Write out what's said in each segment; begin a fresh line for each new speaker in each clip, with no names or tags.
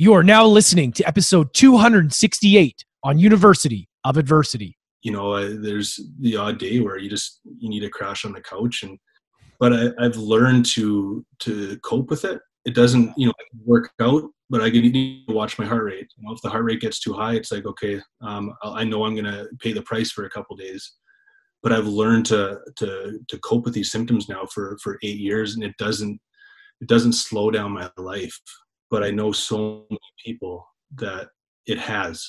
You are now listening to episode 268 on University of Adversity.
You know, there's the odd day where you just you need to crash on the couch, and but I, I've learned to to cope with it. It doesn't, you know, work out, but I to watch my heart rate. You know, if the heart rate gets too high, it's like okay, um, I know I'm going to pay the price for a couple days. But I've learned to to to cope with these symptoms now for for eight years, and it doesn't it doesn't slow down my life but I know so many people that it has,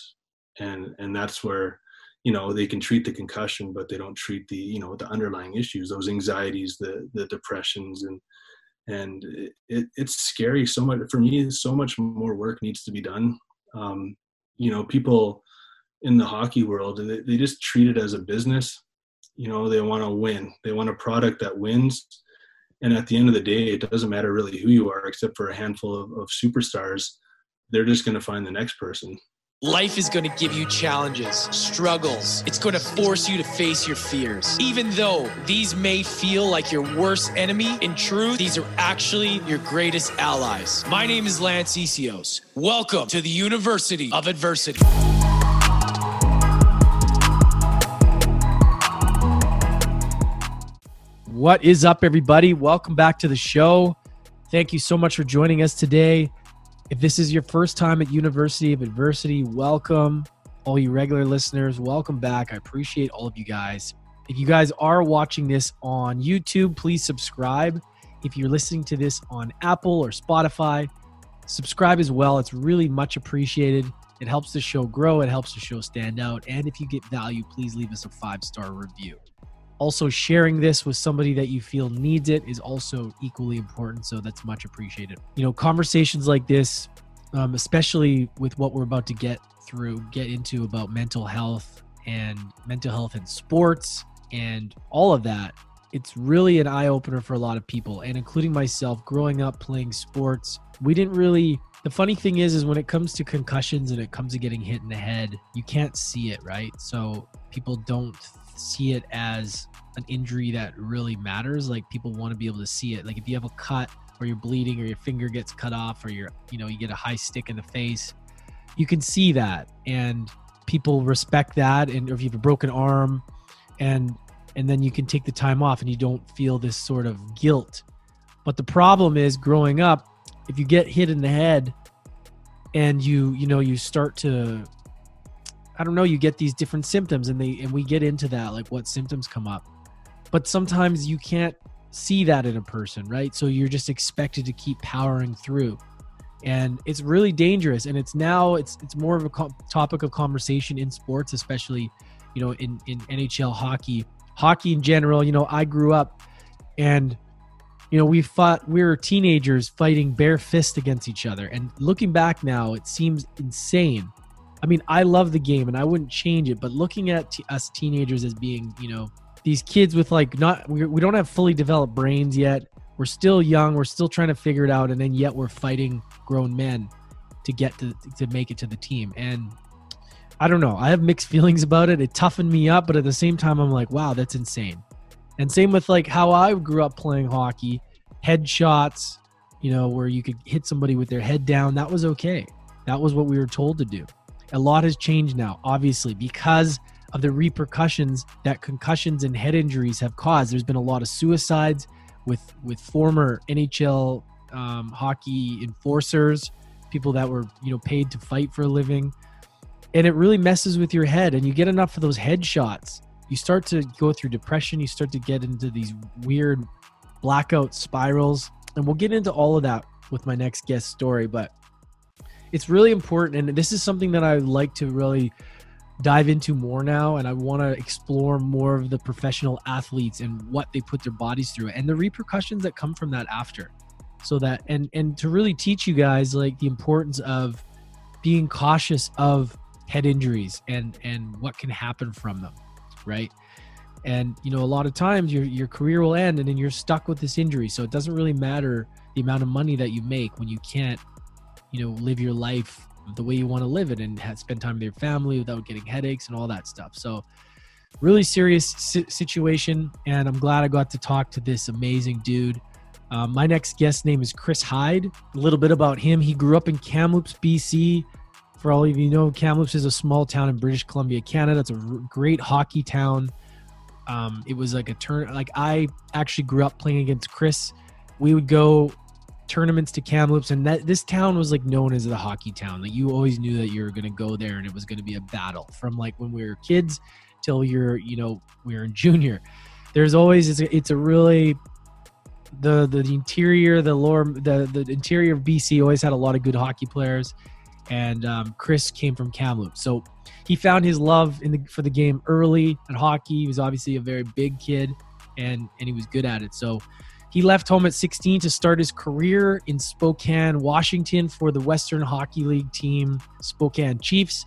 and and that's where you know they can treat the concussion, but they don't treat the you know the underlying issues, those anxieties, the the depressions, and and it, it's scary. So much for me, so much more work needs to be done. Um, you know, people in the hockey world they, they just treat it as a business. You know, they want to win. They want a product that wins and at the end of the day it doesn't matter really who you are except for a handful of, of superstars they're just going to find the next person
Life is going to give you challenges, struggles. It's going to force you to face your fears. Even though these may feel like your worst enemy, in truth, these are actually your greatest allies. My name is Lance Essihos. Welcome to the University of Adversity. What is up, everybody? Welcome back to the show. Thank you so much for joining us today. If this is your first time at University of Adversity, welcome. All you regular listeners, welcome back. I appreciate all of you guys. If you guys are watching this on YouTube, please subscribe. If you're listening to this on Apple or Spotify, subscribe as well. It's really much appreciated. It helps the show grow, it helps the show stand out. And if you get value, please leave us a five star review. Also, sharing this with somebody that you feel needs it is also equally important. So that's much appreciated. You know, conversations like this, um, especially with what we're about to get through, get into about mental health and mental health in sports and all of that. It's really an eye opener for a lot of people, and including myself. Growing up playing sports, we didn't really the funny thing is is when it comes to concussions and it comes to getting hit in the head you can't see it right so people don't see it as an injury that really matters. Like people want to be able to see it. Like if you have a cut or you're bleeding or your finger gets cut off or you're, you know, you get a high stick in the face, you can see that and people respect that. And if you have a broken arm and, and then you can take the time off and you don't feel this sort of guilt. But the problem is growing up, if you get hit in the head and you, you know, you start to I don't know, you get these different symptoms and they and we get into that like what symptoms come up. But sometimes you can't see that in a person, right? So you're just expected to keep powering through. And it's really dangerous and it's now it's it's more of a co- topic of conversation in sports especially, you know, in in NHL hockey, hockey in general, you know, I grew up and you know, we fought, we were teenagers fighting bare fist against each other. And looking back now, it seems insane I mean, I love the game and I wouldn't change it, but looking at t- us teenagers as being, you know, these kids with like not, we, we don't have fully developed brains yet. We're still young. We're still trying to figure it out. And then yet we're fighting grown men to get to, to make it to the team. And I don't know. I have mixed feelings about it. It toughened me up, but at the same time, I'm like, wow, that's insane. And same with like how I grew up playing hockey, headshots, you know, where you could hit somebody with their head down. That was okay. That was what we were told to do a lot has changed now, obviously, because of the repercussions that concussions and head injuries have caused. There's been a lot of suicides with with former NHL um, hockey enforcers, people that were you know paid to fight for a living, and it really messes with your head. And you get enough of those headshots, you start to go through depression. You start to get into these weird blackout spirals, and we'll get into all of that with my next guest story. But it's really important and this is something that i like to really dive into more now and i want to explore more of the professional athletes and what they put their bodies through and the repercussions that come from that after. So that and and to really teach you guys like the importance of being cautious of head injuries and and what can happen from them right? And you know a lot of times your your career will end and then you're stuck with this injury. So it doesn't really matter the amount of money that you make when you can't you know live your life the way you want to live it and have, spend time with your family without getting headaches and all that stuff so really serious si- situation and i'm glad i got to talk to this amazing dude Uh, my next guest name is Chris Heid. A little bit about him. He grew up in Kamloops, BC. For all of you know, Kamloops is a small town in British Columbia, Canada. It's a r- great hockey town. Um, it was like a turn. Like I actually grew up playing against Chris. We would go tournaments to Kamloops, and that this town was like known as the hockey town. Like you always knew that you were going to go there, and it was going to be a battle from like when we were kids till you're, you know, we were in junior. There's always it's a, it's a really the the interior, the lower, the the interior of BC always had a lot of good hockey players, and um, Chris came from Kamloops, so he found his love in the for the game early at hockey. He was obviously a very big kid, and and he was good at it. So he left home at 16 to start his career in Spokane, Washington, for the Western Hockey League team, Spokane Chiefs.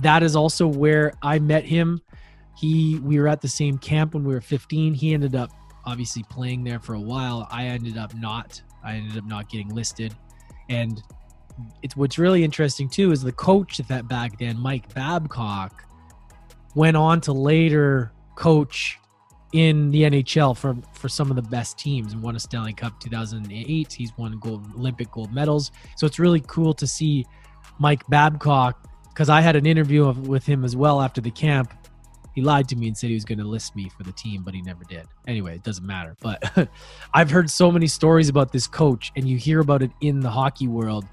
That is also where I met him. He we were at the same camp when we were 15. He ended up obviously playing there for a while. I ended up not. I ended up not getting listed. And it's what's really interesting too is the coach that back then, Mike Babcock, went on to later coach in the NHL for for some of the best teams and won a Stanley Cup 2008. He's won gold Olympic gold medals. So it's really cool to see Mike Babcock because I had an interview of, with him as well after the camp he lied to me and said he was going to list me for the team, but he never did. Anyway, it doesn't matter. But I've heard so many stories about this coach, and you hear about it in the hockey world.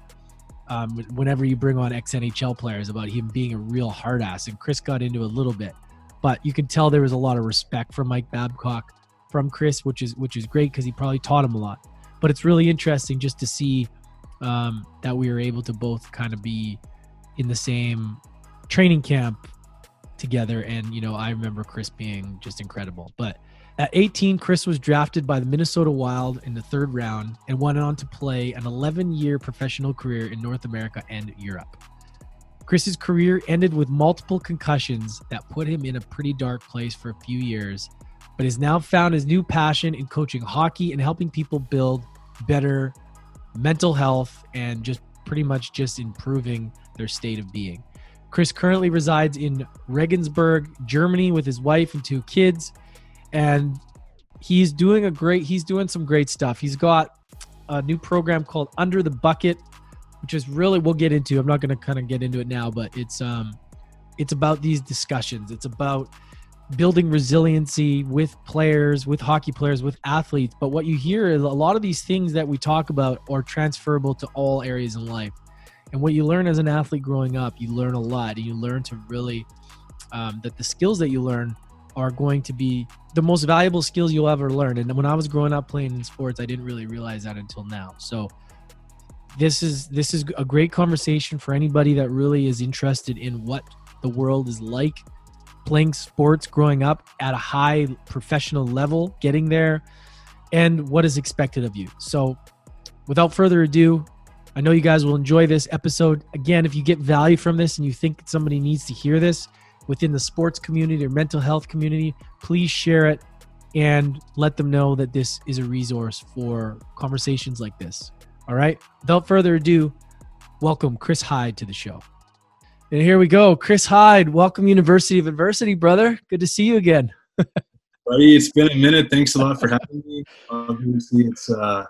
Um, whenever you bring on ex NHL players, about him being a real hard ass, and Chris got into a little bit, but you can tell there was a lot of respect for Mike Babcock from Chris, which is which is great because he probably taught him a lot. But it's really interesting just to see um, that we were able to both kind of be in the same training camp together. And, you know, I remember Chris being just incredible. But at 18, Chris was drafted by the Minnesota Wild in the third round and went on to play an 11 year professional career in North America and Europe. Chris's career ended with multiple concussions that put him in a pretty dark place for a few years, but has now found his new passion in coaching hockey and helping people build better mental health and just pretty much just improving their state of being. Chris currently resides in Regensburg, Germany with his wife and two kids. And he's doing a great he's doing some great stuff. He's got a new program called Under the Bucket, which is really we'll get into. I'm not going to kind of get into it now, but it's um it's about these discussions. It's about building resiliency with players, with hockey players, with athletes. But what you hear is a lot of these things that we talk about are transferable to all areas in life. And what you learn as an athlete growing up, you learn a lot. And you learn to really, um, that the skills that you learn are going to be the most valuable skills you'll ever learn. And when I was growing up playing in sports, I didn't really realize that until now. So this is this is a great conversation for anybody that really is interested in what the world is like playing sports growing up at a high professional level, getting there, and what is expected of you. So without further ado, I know you guys will enjoy this episode. Again, if you get value from this and you think somebody needs to hear this within the sports community or mental health community, please share it and let them know that this is a resource for conversations like this. All right. Without further ado, welcome Chris Heid to the show. And here we go. Chris Heid, welcome University of Adversity, brother. Good to see you again.
Buddy, it's been a minute. Thanks a lot for having me. Obviously, it's uh,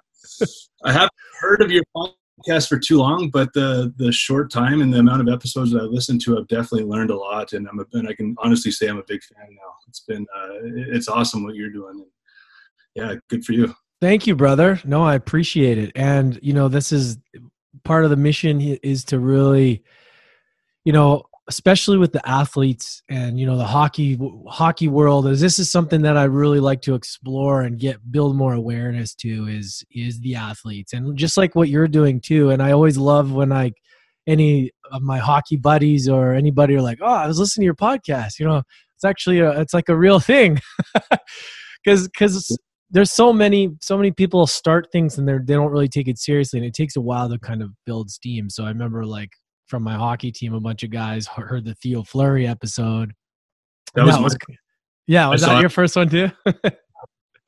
I haven't heard of your podcast for too long, but the the short time and the amount of episodes that I listened to, I've definitely learned a lot, and I'm a, and I can honestly say I'm a big fan now. It's been uh, it's awesome what you're doing. Yeah, good for you.
Thank you, brother. No, I appreciate it, and you know this is part of the mission is to really, you know, especially with the athletes and you know the hockey hockey world is this is something that i really like to explore and get build more awareness to is is the athletes. And just like what you're doing too and i always love when like any of my hockey buddies or anybody are like oh i was listening to your podcast. You know it's actually a, it's like a real thing. Because because there's so many so many people start things and they're they don't really take it seriously and it takes a while to kind of build steam so i remember like from my hockey team, a bunch of guys heard the Theo Fleury episode.
That was, that was
yeah. Was that your first one too?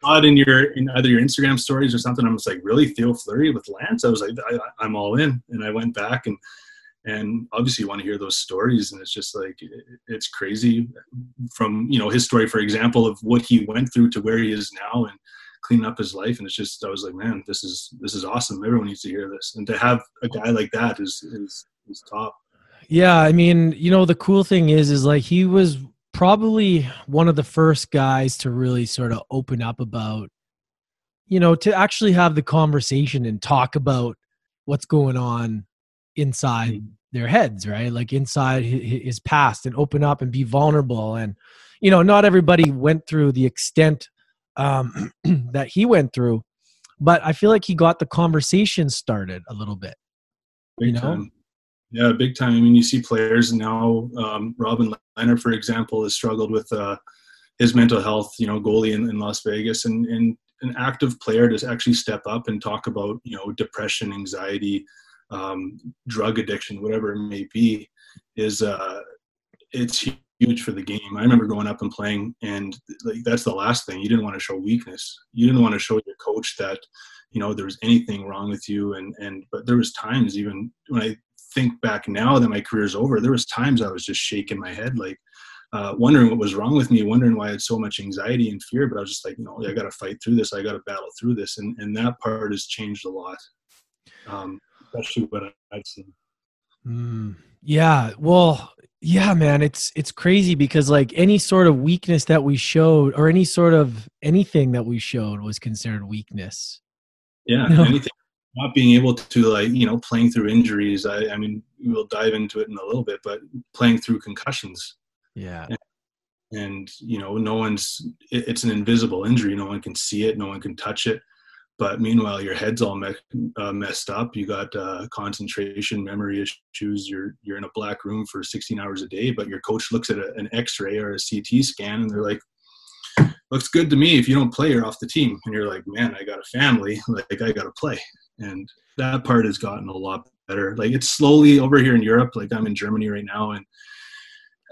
saw it in your in either your Instagram stories or something. I was like, really, Theo Fleury with Lance? I was like, I, am all in, and I went back and and obviously you want to hear those stories, and it's just like it's crazy from you know his story, for example, of what he went through to where he is now, and cleaning up his life. And it's just, I was like, man, this is, this is awesome. Everyone needs to hear this. And to have a guy like that is, is, is top.
Yeah. I mean, you know, the cool thing is, is like he was probably one of the first guys to really sort of open up about, you know, to actually have the conversation and talk about what's going on inside mm-hmm. their heads, right? Like inside his past and open up and be vulnerable. And, you know, not everybody went through the extent um, that he went through, but I feel like he got the conversation started a little bit.
Big you know? Time. Yeah, big time. I mean, you see players now. Um, Robin Lehner, for example, has struggled with uh, his mental health. You know, goalie in, in Las Vegas, and and an active player to actually step up and talk about you know depression, anxiety, um, drug addiction, whatever it may be, is uh, it's huge for the game. I remember going up and playing, and like that's the last thing. You didn't want to show weakness. You didn't want to show your coach that you know there was anything wrong with you. And and but there was times even when I think back now that my career's over, there was times I was just shaking my head like. Uh, wondering what was wrong with me, wondering why I had so much anxiety and fear, but I was just like, you know, I got to fight through this. I got to battle through this, and and that part has changed a lot. Um, especially what I've seen.
Mm, yeah, well, yeah, man, it's it's crazy because like any sort of weakness that we showed, or any sort of anything that we showed, was considered weakness.
Yeah, you know? anything. Not being able to like you know playing through injuries. I, I mean, we'll dive into it in a little bit, but playing through concussions.
Yeah.
And, and you know, no one's. It, it's an invisible injury. No one can see it. No one can touch it but meanwhile your head's all me- uh, messed up. You got uh, concentration memory issues. You're you're in a black room for 16 hours a day but your coach looks at a, an x-ray or a ct scan and they're like looks good to me if you don't play you're off the team. And you're like man i got a family. Like i gotta play. And that part has gotten a lot better. Like it's slowly over here in europe like i'm in germany right now and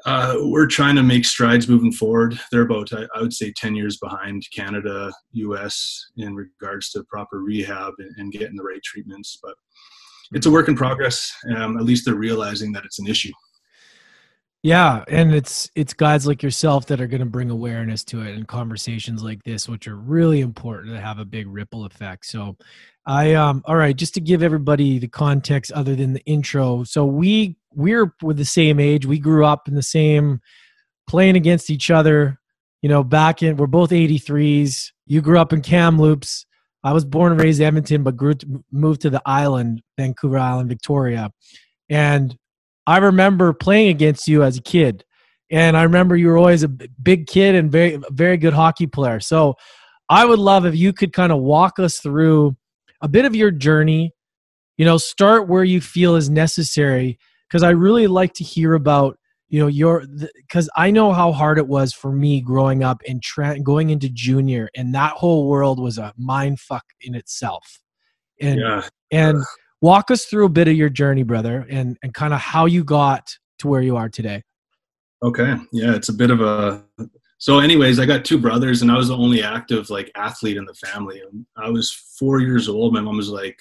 uh, we're trying to make strides moving forward. They're about, I, I, would say, 10 years behind Canada, US in regards to proper rehab and, and getting the right treatments. But it's a work in progress. Um, at least they're realizing that it's an issue.
Yeah, and it's it's guys like yourself that are going to bring awareness to it, and conversations like this, which are really important to have a big ripple effect. So, I um, all right, just to give everybody the context other than the intro. So we we're with the same age. We grew up in the same playing against each other. You know, back in we're both 83s. You grew up in Kamloops. I was born and raised in Edmonton, but grew to, moved to the island, Vancouver Island, Victoria. And I remember playing against you as a kid. And I remember you were always a big kid and very very good hockey player. So I would love if you could kind of walk us through a bit of your journey. You know, start where you feel is necessary because I really like to hear about you know your because I know how hard it was for me growing up and tra- going into junior, and that whole world was a mind fuck in itself. And yeah. and walk us through a bit of your journey, brother, and and kind of how you got to where you are today.
Okay, yeah, it's a bit of a so anyways i got two brothers and i was the only active like athlete in the family i was four years old my mom was like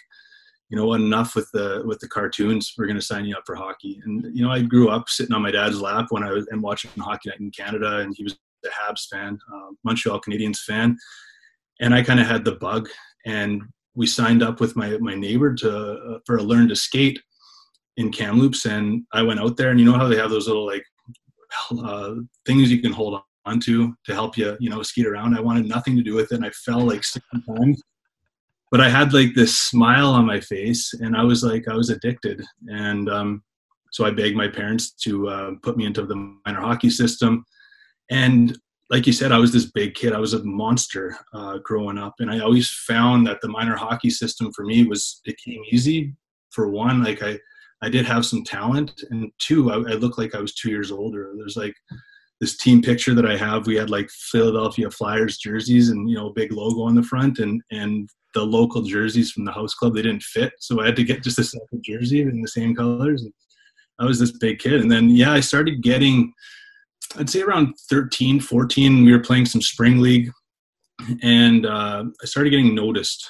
you know enough with the with the cartoons. We're going to sign you up for hockey. And you know i grew up sitting on my dad's lap when i was and watching hockey night in canada and he was a habs fan uh, montreal canadiens fan. And i kind of had the bug and we signed up with my my neighbor to uh, for a learn to skate in kamloops and i went out there and you know how they have those little like uh, things you can hold on onto to help you you know skate around? I wanted nothing to do with it and i fell like six times but I had like this smile on my face, and I was like, I was addicted, and um, so I begged my parents to uh, put me into the minor hockey system, and like you said, I was this big kid. I was a monster uh, growing up, and I always found that the minor hockey system for me was it came easy. For one, like I, I did have some talent, and two, I, I looked like I was two years older. There's like this team picture that I have. We had like Philadelphia Flyers jerseys, and you know, big logo on the front, and and the local jerseys from the house club they didn't fit. So i had to get just a second jersey in the same colors. And i was this big kid. And then yeah i started getting i'd say around 13 14 we were playing some spring league. And uh, i started getting noticed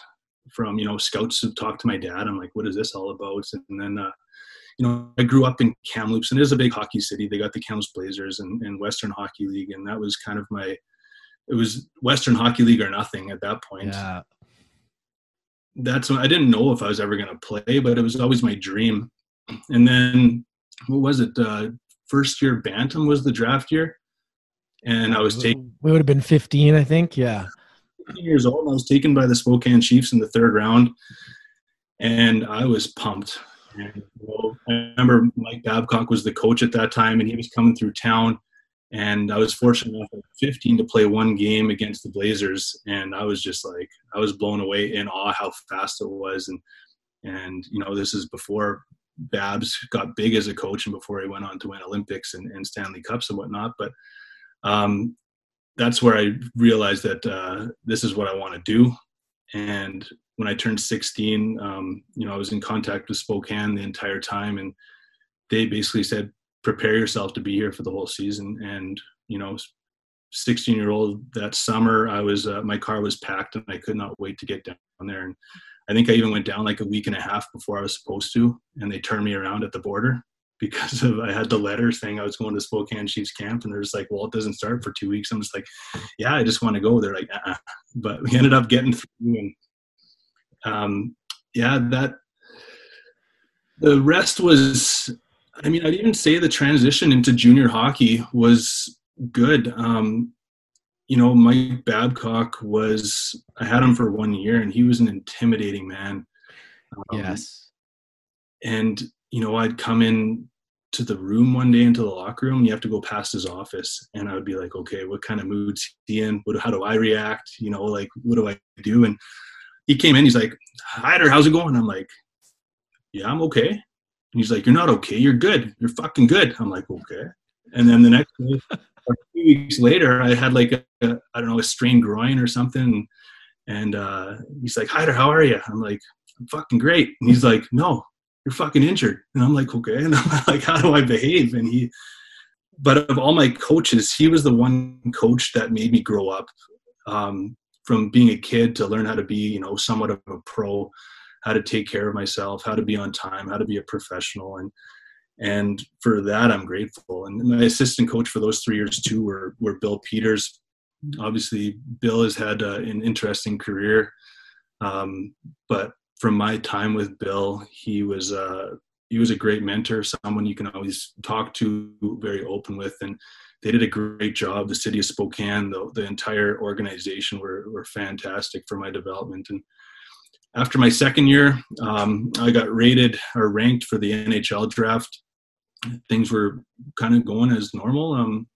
from you know scouts who talked to my dad. I'm like what is this all about? And then uh, you know i grew up in kamloops and it is a big hockey city. They got the kamloops blazers and, and western hockey league and that was kind of my it was Western Hockey League or nothing at that point.
Yeah.
That's when I didn't know if I was ever going to play, but it was always my dream. And then what was it? Uh, first year Bantam was the draft year, and I was taken.
We would have been 15, I think. Yeah.
15 years old. I was taken by the Spokane Chiefs in the third round, and I was pumped. And, well, I remember Mike Babcock was the coach at that time, and he was coming through town. And I was fortunate enough at 15 to play one game against the Blazers, and I was just like I was blown away in awe how fast it was, and and you know this is before Babs got big as a coach and before he went on to win Olympics and, and Stanley Cups and whatnot. But um, that's where I realized that uh, this is what I want to do. And when I turned 16, um, you know, I was in contact with Spokane the entire time, and they basically said, "Prepare yourself to be here for the whole season." And you know, 16 year old that summer, I was uh, my car was packed, and I could not wait to get down there. And I think I even went down like a week and a half before I was supposed to, and they turned me around at the border because of I had the letter saying I was going to Spokane Chiefs camp, and they're just like, "Well, it doesn't start for two weeks." I'm just like, "Yeah, I just want to go." They're like, uh-uh. but we ended up getting through, and um, yeah, that the rest was. I mean, I'd even say the transition into junior hockey was good. Um, you know, Mike Babcock was. I had him for one year, and he was an intimidating man.
Um, yes.
And you know, I'd come in to the room one day into the locker room. You have to go past his office, and I would be like, okay, what kind of mood's he in? What, how do I react? You know, like what do I do? And he came in. He's like, Hyder, how's it going? I'm like, yeah, I'm okay. He's like, you're not okay. You're good. You're fucking good. I'm like, okay. And then the next day, a few weeks later, I had like a, a I don't know a strained groin or something. And uh, he's like, Hyder, how are you? I'm like, I'm fucking great. And he's like, no, you're fucking injured. And I'm like, okay. And I'm like, how do I behave? And he, but of all my coaches, he was the one coach that made me grow up um, from being a kid to learn how to be, you know, somewhat of a pro, how to take care of myself, how to be on time, how to be a professional. And, and for that, I'm grateful. And my assistant coach for those three years too were, were Bill Peters. Obviously, Bill has had uh, an interesting career. Um, but from my time with Bill, he was uh, he was a great mentor, someone you can always talk to, very open with, and they did a great job. The city of Spokane, the, the entire organization were were fantastic for my development. And after my second year, um, I got rated or ranked for the NHL draft. Things were kind of going as normal. Um,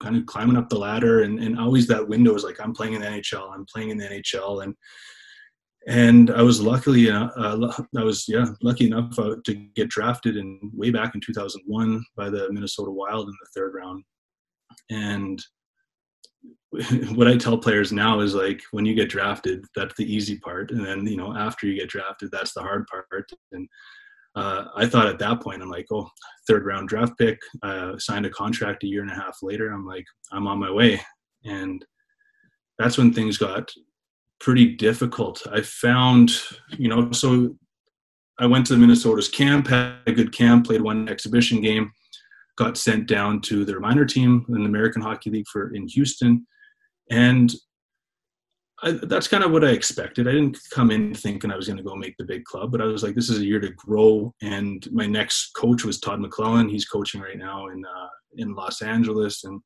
kind of climbing up the ladder, and, and always that window is like I'm playing in the NHL. I'm playing in the NHL, and and I was luckily uh, uh, I was yeah lucky enough uh, to get drafted in way back in 2001 by the Minnesota Wild in the third round. And what I tell players now is like when you get drafted, that's the easy part, and then you know after you get drafted, that's the hard part. And uh, I thought at that point, I'm like, oh, third round draft pick. Uh, signed a contract a year and a half later. I'm like, I'm on my way, and that's when things got pretty difficult. I found, you know, so I went to the Minnesota's camp, had a good camp, played one exhibition game, got sent down to their minor team in the American Hockey League for in Houston, and I, that's kind of what I expected. I didn't come in thinking I was going to go make the big club, but I was like, this is a year to grow. And my next coach was Todd McLellan. He's coaching right now in uh, in Los Angeles, and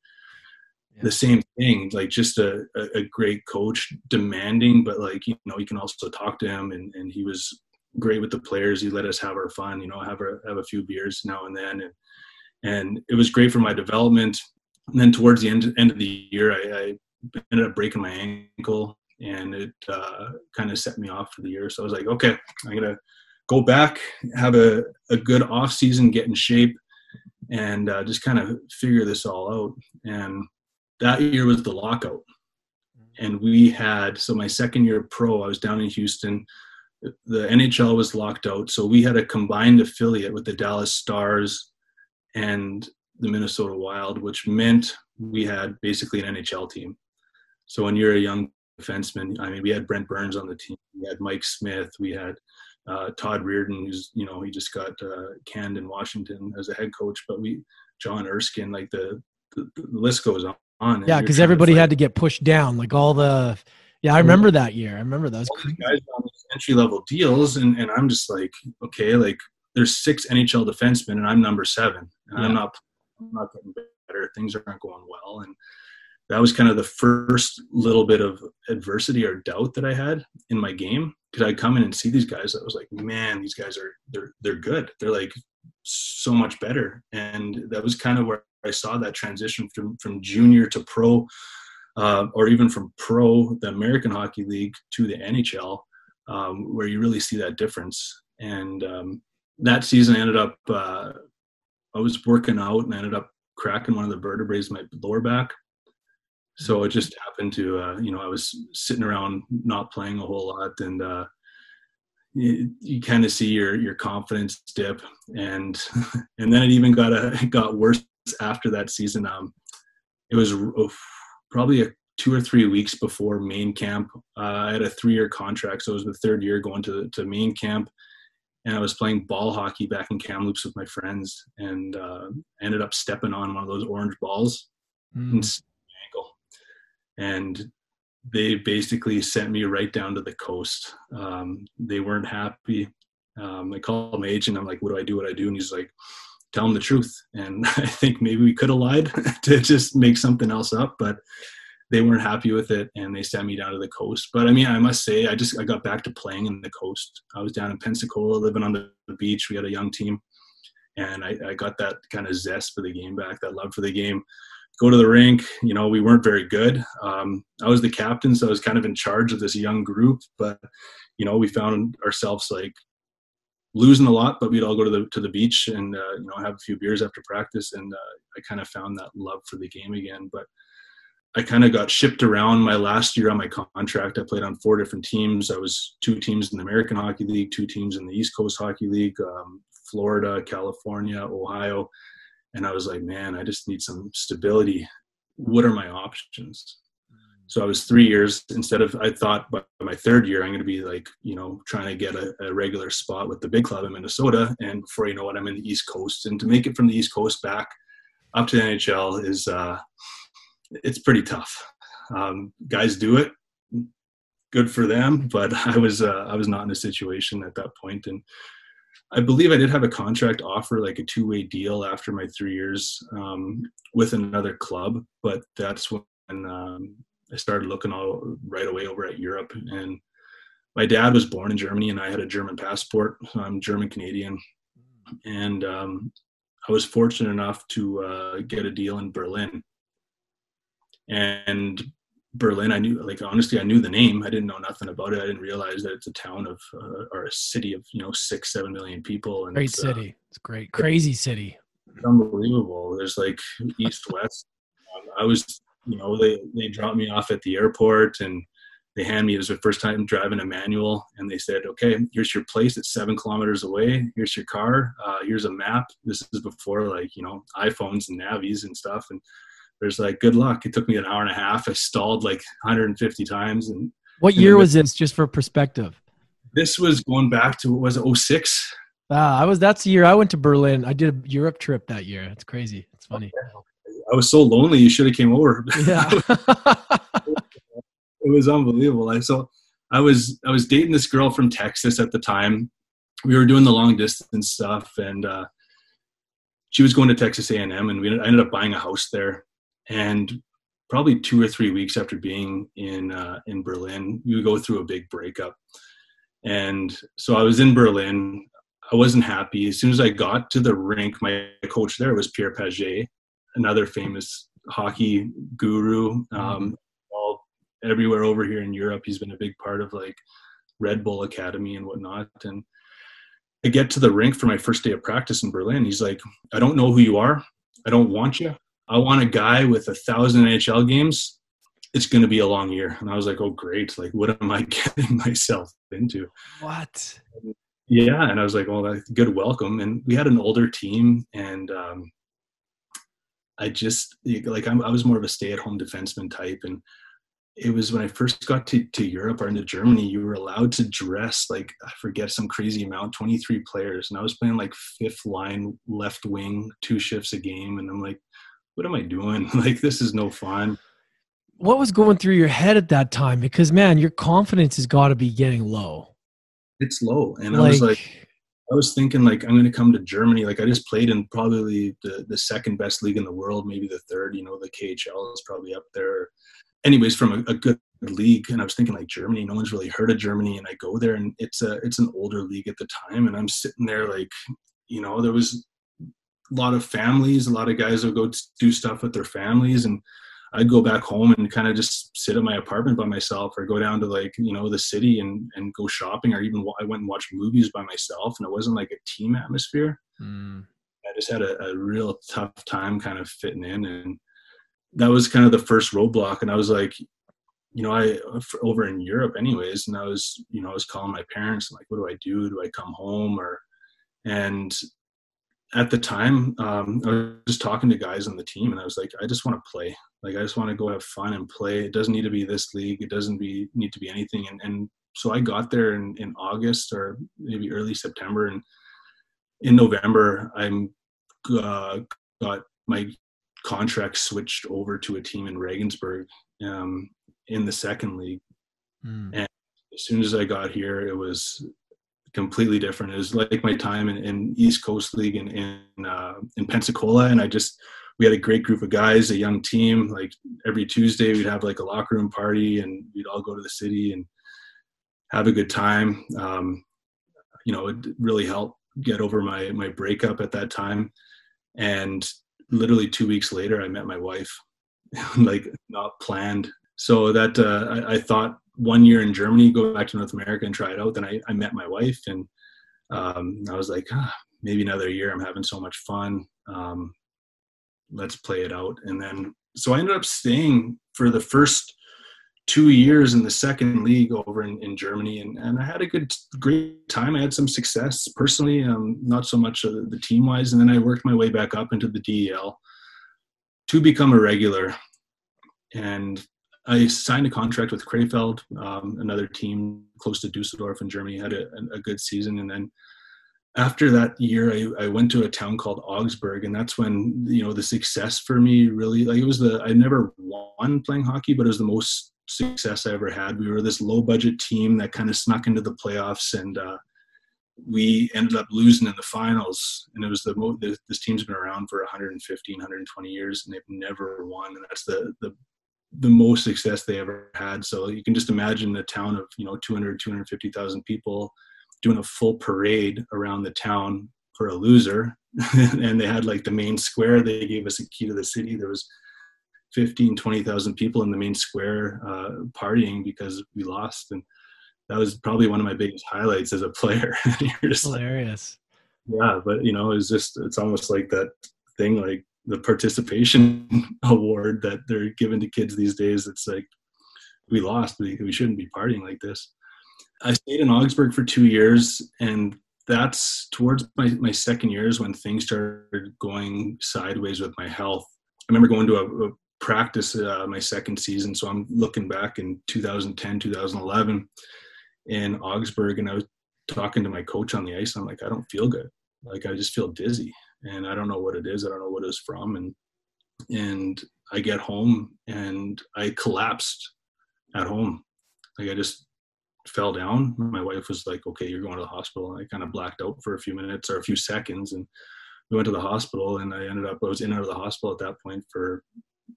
the same thing like just a, a great coach demanding but like you know you can also talk to him and, and he was great with the players he let us have our fun you know have a have a few beers now and then and and it was great for my development and then towards the end end of the year i, I ended up breaking my ankle and it uh, kind of set me off for the year. So i was like okay i'm gonna go back have a, a good off season get in shape and uh, just kind of figure this all out. And that year was the lockout. And we had so my second year pro i was down in houston. The nhl was locked out so we had a combined affiliate with the dallas stars and the minnesota wild which meant we had basically an nhl team so when you're a young defenseman i mean we had brent burns on the team we had mike smith we had uh, todd Reirden, who's you know he just got uh, canned in washington as a head coach but we john erskine like the, the, the list goes on
Yeah, because
trying to
everybody had to get pushed down. Like all the, yeah, I remember that year. I remember those
guys on entry level deals, and, and I'm just like, okay, like there's six NHL defensemen, and I'm number seven, and
Yeah.
I'm not, I'm not getting better. Things aren't going well, and that was kind of the first little bit of adversity or doubt that I had in my game because I'd come in and see these guys. I was like, man, these guys are they're they're good. They're like so much better, and that was kind of where I saw that transition from from junior to pro uh, or even from pro, the American Hockey League, to the NHL, um, where you really see that difference. And um, that season, I ended up, uh, I was working out and I ended up cracking one of the vertebrae in my lower back. So it just happened to, uh, you know, I was sitting around not playing a whole lot, and uh, you, you kind of see your your confidence dip, and and then it even got a got worse after that season. Um, it was probably a two or three weeks before main camp. Uh, I had a three-year contract, so it was the third year going to to main camp, and I was playing ball hockey back in Kamloops with my friends, and uh, ended up stepping on one of those orange balls
Mm.
and snapped my ankle. And they basically sent me right down to the coast. Um, they weren't happy. Um, I called my agent. I'm like, "What do I do? What do I do?" And he's like, "Tell them the truth." And I think maybe we could have lied to just make something else up, but they weren't happy with it, and they sent me down to the coast. But I mean, I must say, I just I got back to playing in the coast. I was down in Pensacola, living on the, beach. We had a young team, and I, I got that kind of zest for the game back, that love for the game go to the rink. You know, we weren't very good. Um, I was the captain, so I was kind of in charge of this young group. But you know, we found ourselves like losing a lot, but we'd all go to the to the beach and uh, you know have a few beers after practice, and uh, I kind of found that love for the game again. But I kind of got shipped around my last year on my contract. I played on four different teams. I was two teams in the American Hockey League, two teams in the East Coast Hockey League, um, Florida, California, Ohio and I was like, man, I just need some stability. What are my options? So I was three years instead of I thought by my third year I'm going to be like you know trying to get a, a, regular spot with the big club in Minnesota, and before you know it, I'm in the East Coast. And to make it from the East Coast back up to the NHL is uh, it's pretty tough. Um, guys do it, good for them, but I was uh, I was not in a situation at that point, and I believe I did have a contract offer, like a two-way deal after my three years um, with another club. But that's when um, I started looking all right away over at Europe. And my dad was born in Germany, and I had a German passport. So I'm German Canadian, and um, I was fortunate enough to uh, get a deal in Berlin. And Berlin, I knew, like, honestly, I knew the name. I didn't know nothing about it. I didn't realize that it's a town of, uh, or a city of, you know, six, seven million people. And
Great
it's, uh,
city. it's great. Crazy city.
it's unbelievable. There's like east, west. Um, I was, you know, they, they dropped me off at the airport and they hand me, it was the first time driving a manual. And they said, okay, here's your place. It's seven kilometers away. Here's your car. Uh, here's a map. This is before like, you know, iPhones and navis and stuff. And there's like good luck. It took me an hour and a half. I stalled like 150 times. And
What year was this? Just for perspective.
this was going back to what was it, 06?
Ah, I was. That's the year I went to Berlin. I did a Europe trip that year. It's crazy. It's funny.
I was so lonely. You should have came over.
Yeah.
it was unbelievable. I so I was I was dating this girl from Texas at the time. We were doing the long distance stuff, and uh, she was going to Texas A and M, and we I ended up buying a house there. And probably two or three weeks after being in uh, in Berlin, we go through a big breakup. And so I was in Berlin. I wasn't happy. As soon as I got to the rink, my coach there was Pierre Pagé, another famous hockey guru. Um, all everywhere over here in Europe, he's been a big part of like Red Bull Academy and whatnot. And I get to the rink for my first day of practice in Berlin. He's like, "I don't know who you are. I don't want you. I want a guy with a thousand NHL games. It's going to be a long year." And I was like, "Oh, great! Like, what am I getting myself into?"
what?
Yeah, and I was like, "Well, that's good welcome." And we had an older team, and um, I just like I'm, I was more of a stay-at-home defenseman type, and it was when I first got to, to Europe or into Germany, you were allowed to dress like I forget some crazy amount, 23 players, and I was playing like fifth line left wing, two shifts a game, and I'm like, what am I doing? like this is no fun.
What was going through your head at that time? Because man, your confidence has got to be getting low.
It's low, and like, I was like, I was thinking like I'm going to come to Germany. Like I just played in probably the the second best league in the world, maybe the third. You know, the KHL is probably up there. Anyways, from a, a good league, and I was thinking like Germany. No one's really heard of Germany, and I go there, and it's a it's an older league at the time, and I'm sitting there like, you know, there was a lot of families, a lot of guys would go do stuff with their families, and I'd go back home and kind of just sit in my apartment by myself or go down to like, you know, the city and, and go shopping or even I went and watched movies by myself and it wasn't like a team atmosphere. Mm. I just had a, a real tough time kind of fitting in. And that was kind of the first roadblock. And I was like, you know, I over in Europe anyways. And I was, you know, I was calling my parents like, what do I do? Do I come home or, and at the time, um, I was just talking to guys on the team, and I was like, I just want to play. Like, I just want to go have fun and play. It doesn't need to be this league. It doesn't be need to be anything. And, and so I got there in, in August or maybe early September, and in November, I'm uh, got my contract switched over to a team in Regensburg um, in the second league. Mm. And as soon as I got here, it was completely different. It was like my time in, in East Coast League in in, uh, in Pensacola, and I just we had a great group of guys, a young team. Like every Tuesday, we'd have like a locker room party, and we'd all go to the city and have a good time. Um, you know, it really helped get over my my breakup at that time, and literally two weeks later, I met my wife, like not planned. So that uh, I, I thought one year in Germany, go back to North America and try it out. Then I, I met my wife and um, I was like, ah, maybe another year. I'm having so much fun. Um, let's play it out. And then, so I ended up staying for the first two years in the second league over in, in Germany. And, and I had a good, great time. I had some success personally, um, not so much uh, the team wise. And then I worked my way back up into the DEL to become a regular. And I signed a contract with Krefeld, um, another team close to Dusseldorf in Germany, had a, a, good season. And then after that year, I, I, went to a town called Augsburg, and that's when you know the success for me really like it was the I never won playing hockey, but it was the most success I ever had. We were this low budget team that kind of snuck into the playoffs, and uh, we ended up losing in the finals. And it was the most this team's been around for 115, 120 years, and they've never won. And that's the the the most success they ever had. So you can just imagine a town of, you know, 200, 250,000 people doing a full parade around the town for a loser. and they had like the main square. They gave us a key to the city. There was 15, 20,000 people in the main square uh, partying because we lost. And that was probably one of my biggest highlights as a player.
You're just hilarious.
Like, yeah, but you know, it's just, it's almost like that thing like the participation award that they're giving to kids these days. It's like we lost. We, we shouldn't be partying like this. I stayed in Augsburg for two years, and that's towards my, my second years when things started going sideways with my health. I remember going to a, a practice uh, my second season, so I'm looking back in 2010, 2011 in Augsburg, and I was talking to my coach on the ice. I'm like, I don't feel good. Like I just feel dizzy and I don't know what it is. I don't know what it's from. And and I get home and I collapsed at home. Like I just fell down. My wife was like, "Okay, you're going to the hospital." And I kind of blacked out for a few minutes or a few seconds, and we went to the hospital. And I ended up I was in and out of the hospital at that point for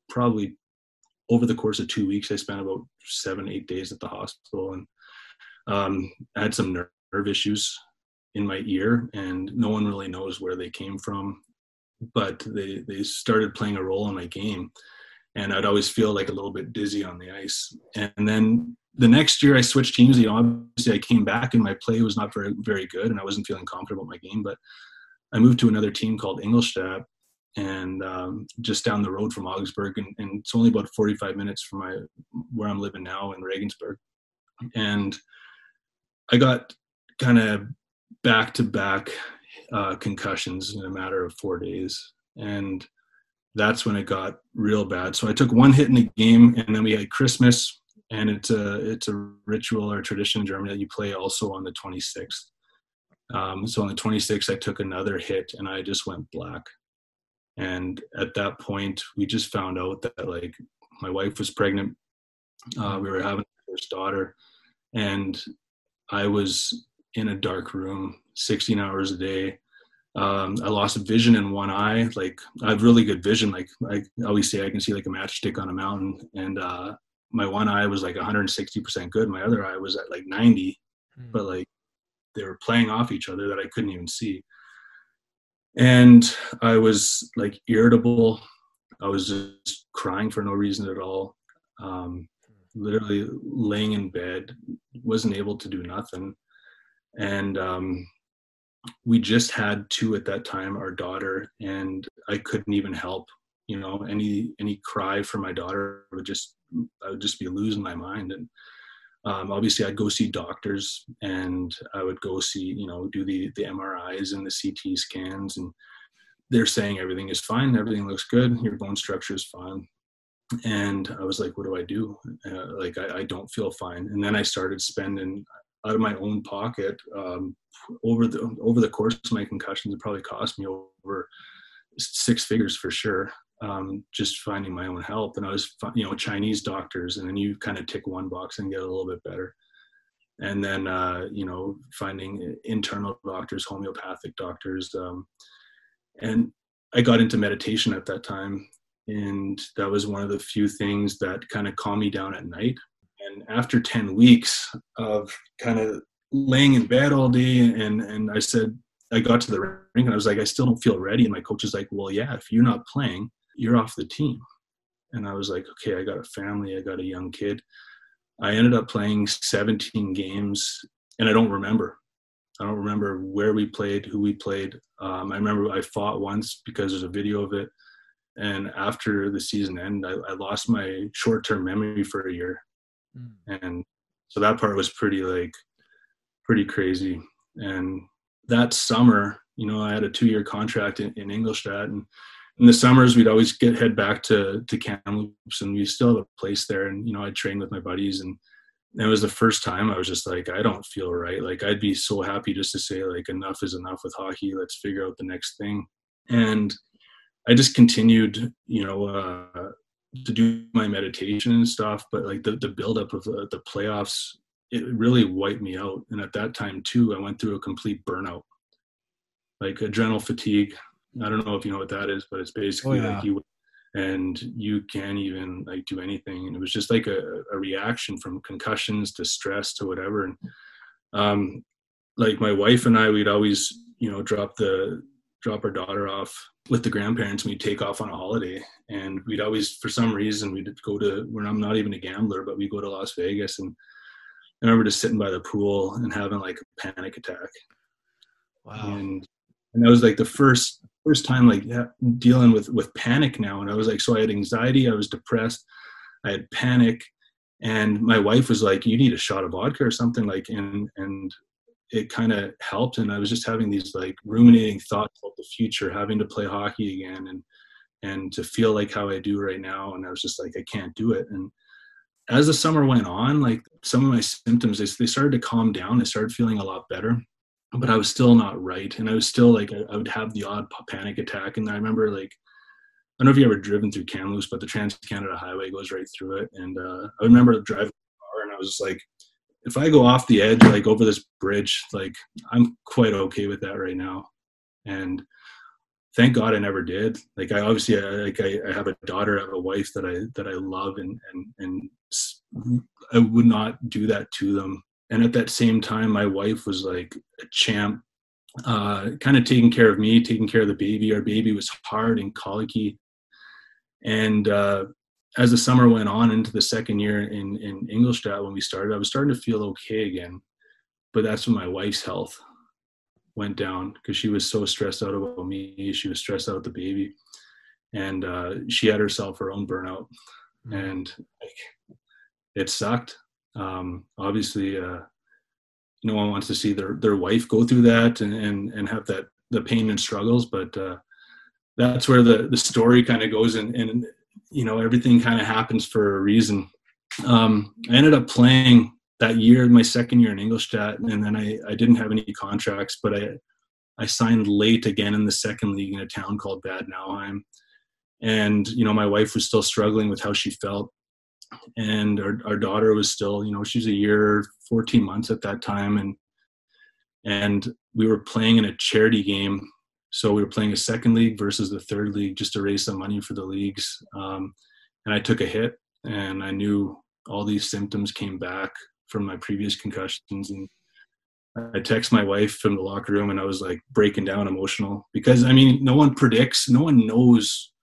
probably over the course of two weeks. I spent about seven, eight days at the hospital, and um, I had some nerve issues in my ear, and no one really knows where they came from. But they they started playing a role in my game, and I'd always feel like a little bit dizzy on the ice. And then the next year, I switched teams. You know, obviously, I came back, and my play was not very very good, and I wasn't feeling confident about my game. But I moved to another team called Ingolstadt, and um, just down the road from Augsburg, and, and, it's only about 45 minutes from my where I'm living now in Regensburg. And I got kind of back to back concussions in a matter of four days. And that's when it got real bad. So I took one hit in the game, and then we had Christmas, and it's a it's a ritual or tradition in Germany that you play also on the 26th. Um, so on the 26th, I took another hit, and I just went black. And at that point, we just found out that like my wife was pregnant. Uh, we were having our first daughter, and I was in a dark room, 16 hours a day. Um, I lost vision in one eye. Like I have really good vision. Like I always say, I can see like a matchstick on a mountain. And uh, my one eye was like 160% good. My other eye was at like 90, mm. but like they were playing off each other that I couldn't even see. And I was like irritable. I was just crying for no reason at all. Um, literally laying in bed, wasn't able to do nothing. And um, we just had two at that time, our daughter, and I couldn't even help. You know, any any cry for my daughter would just I would just be losing my mind. And um, obviously, I'd go see doctors, and I would go see you know do the the MRIs and the CT scans, and they're saying everything is fine, everything looks good, your bone structure is fine. And I was like, what do I do? Uh, like, I, I, don't feel fine. And then I started spending out of my own pocket um, over the over the course of my concussions. It probably cost me over six figures for sure. Um, just finding my own help, and I was, you know, Chinese doctors, and then you kind of tick one box and get a little bit better and then uh, you know finding internal doctors homeopathic doctors um, and I got into meditation at that time. And that was one of the few things that kind of calmed me down at night. And after 10 weeks of kind of laying in bed all day, and, and I said, I got to the ring and I was like, I still don't feel ready. And my coach is like, Well, yeah, if you're not playing, you're off the team. And I was like, Okay, I got a family, I got a young kid. I ended up playing 17 games, and I don't remember. I don't remember where we played, who we played. Um, I remember I fought once because there's a video of it. And after the season ended, I, I lost my short term memory for a year. Mm. And so that part was pretty, like, pretty crazy. And that summer, you know, I had a two year contract in, in Ingolstadt. And in the summers, we'd always get head back to, to Kamloops and we still have a place there. And, you know, I'd train with my buddies and, it was the first time I was just like, I don't feel right. Like I'd be so happy just to say like enough is enough with hockey. Let's figure out the next thing. And I just continued, you know, uh, to do my meditation and stuff. But like the the buildup of the, the playoffs, it really wiped me out. And at that time too, I went through a complete burnout, like adrenal fatigue. I don't know if you know what that is, but it's basically oh, yeah. like you and you can't even like do anything and it was just like a, a reaction from concussions to stress to whatever and um like my wife and i we'd always you know drop the drop our daughter off with the grandparents and we'd take off on a holiday. And we'd always for some reason we'd go to when i'm not even a gambler but we go to las vegas. And i remember just sitting by the pool and having like a panic attack. Wow. And and that was like the first first time like dealing with with panic now. And i was like so i had anxiety i was depressed i had panic. And my wife was like you need a shot of vodka or something like and and it kind of helped and i was just having these like ruminating thoughts about the future having to play hockey again and and to feel like how i do right now and i was just like i can't do it and as the summer went on like some of my symptoms they, they started to calm down i started feeling a lot better but I was still not right. And I was still like, I, would have the odd panic attack. And I remember like, I don't know if you ever driven through Kamloops, but the Trans Canada Highway goes right through it. And uh, I remember driving car and I was just like, if I go off the edge, like over this bridge, like I'm quite okay with that right now. And thank God I never did. Like I obviously, I, like I, I have a daughter, I have a wife that I, that I love and, and, and I would not do that to them and at that same time my wife was like a champ uh, kind of taking care of me taking care of the baby our baby was hard and colicky and uh, as the summer went on into the second year in in ingolstadt when we started i was starting to feel okay again. But that's when my wife's health went down because she was so stressed out about me. She was stressed out the baby. And uh, she had herself her own burnout. Mm-hmm. and like, it sucked. Um, obviously uh, no one wants to see their their wife go through that and and, and have that the pain and struggles. But uh, that's where the the story kind of goes and and you know everything kind of happens for a reason um, i ended up playing that year my second year in ingolstadt and then i i didn't have any contracts but i I signed late again in the second league in a town called Bad Nauheim. And, you know, my wife was still struggling with how she felt. And our, our daughter was still, you know, she's a year, 14 months at that time. And, and we were playing in a charity game. So we were playing a second league versus the third league just to raise some money for the leagues. Um, and I took a hit and I knew all these symptoms came back from my previous concussions. And I text my wife from the locker room and I was like breaking down emotional because I mean no one predicts no one knows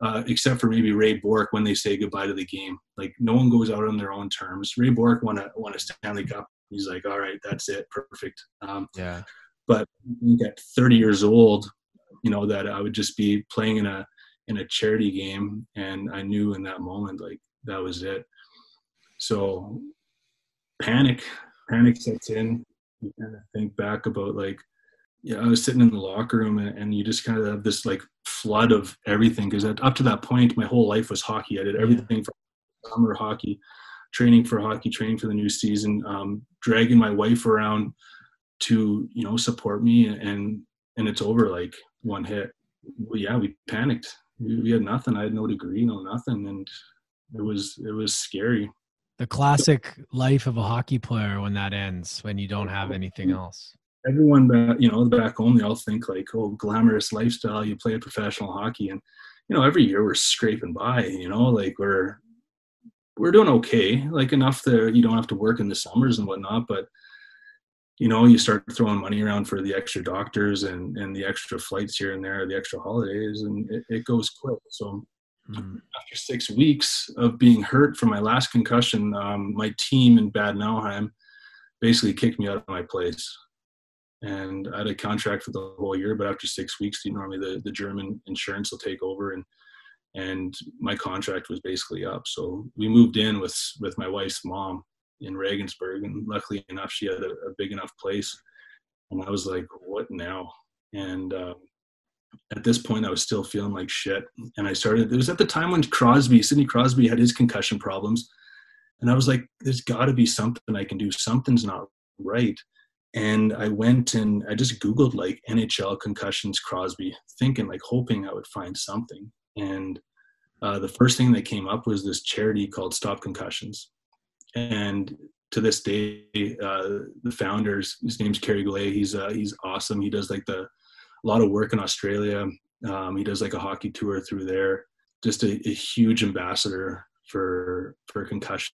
uh, except for maybe Ray Bourque when they say goodbye to the game. Like no one goes out on their own terms. Ray Bourque won a won a Stanley Cup. He's like all right that's it. Perfect. Um,
yeah.
but at 30 years old you know that I would just be playing in a in a charity game and I knew in that moment like that was it. So panic panic sets in. You kind of think back about like yeah i was sitting in the locker room and, and you just kind of have this like flood of everything because up to that point my whole life was hockey. I did everything yeah. from summer hockey training for hockey training for the new season um, dragging my wife around to you know support me and and it's over like one hit. Well, yeah we panicked. We, we had nothing. I had no degree no nothing and it was it was scary.
The classic life of a hockey player when that ends when you don't have anything else.
Everyone back you know back home they all think like oh glamorous lifestyle you play professional hockey and you know every year we're scraping by you know like we're we're doing okay. Like enough that you don't have to work in the summers and whatnot but you know you start throwing money around for the extra doctors and and the extra flights here and there the extra holidays and it, it goes quick so Mm. After six weeks of being hurt from my last concussion, um, my team in Bad Nauheim basically kicked me out of my place. And I had a contract for the whole year, but after six weeks, normally the, the German insurance will take over, and and my contract was basically up. So we moved in with with my wife's mom in Regensburg, and luckily enough, she had a, a big enough place. And I was like, "What now?" And um, at this point I was still feeling like shit. And I started, it was at the time when Crosby, Sidney Crosby had his concussion problems. And I was like, there's got to be something I can do. Something's not right. And I went and I just Googled like NHL concussions Crosby, thinking, like, hoping I would find something. And uh, the first thing that came up was this charity called Stop Concussions. And to this day, uh, the founders, his name's Kerry Goulet. He's uh, he's awesome. He does like the a lot of work in Australia. Um, he does like a hockey tour through there. Just a, a huge ambassador for for concussions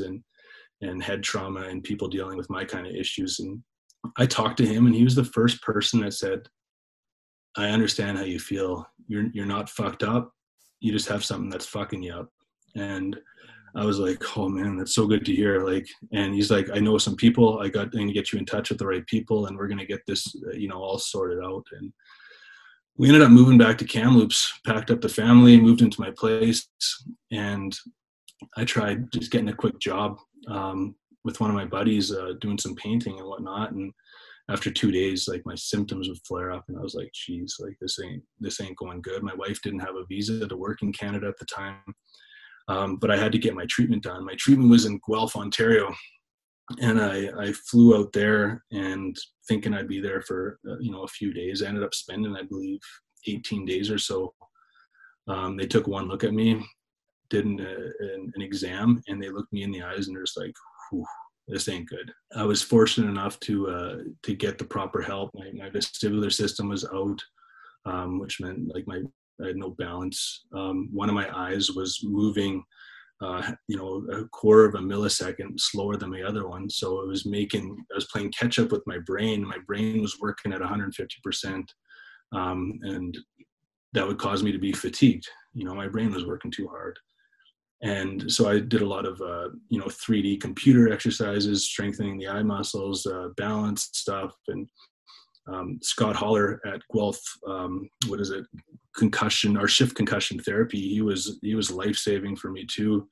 and and head trauma and people dealing with my kind of issues. And I talked to him, and he was the first person that said, "I understand how you feel. You're you're not fucked up. You just have something that's fucking you up." And I was like, oh man, that's so good to hear. Like, and he's like, I know some people. I got going to get you in touch with the right people, and we're going to get this, uh, you know, all sorted out. And we ended up moving back to Kamloops, packed up the family, moved into my place, and I tried just getting a quick job um, with one of my buddies, uh, doing some painting and whatnot. And after two days, like my symptoms would flare up, and I was like, "Geez, like this ain't this ain't going good." My wife didn't have a visa to work in Canada at the time um, but I had to get my treatment done. My treatment was in Guelph, Ontario, and I, I flew out there and thinking I'd be there for uh, you know a few days. I ended up spending, I believe, 18 days or so. Um, they took one look at me, did an, uh, an, an, exam, and they looked me in the eyes and they're just like, "This ain't good." I was fortunate enough to uh, to get the proper help. My, my vestibular system was out, um, which meant like my I had no balance. Um, one of my eyes was moving, uh, you know, a quarter of a millisecond slower than my other one. So it was making, I was playing catch up with my brain. My brain was working at 150%. Um, and that would cause me to be fatigued. You know, my brain was working too hard. And so I did a lot of, uh, you know, 3D computer exercises, strengthening the eye muscles, uh, balance stuff, and um, Scott Holler at Guelph, um, what is it, concussion or shift concussion therapy. He was he was life saving for me too.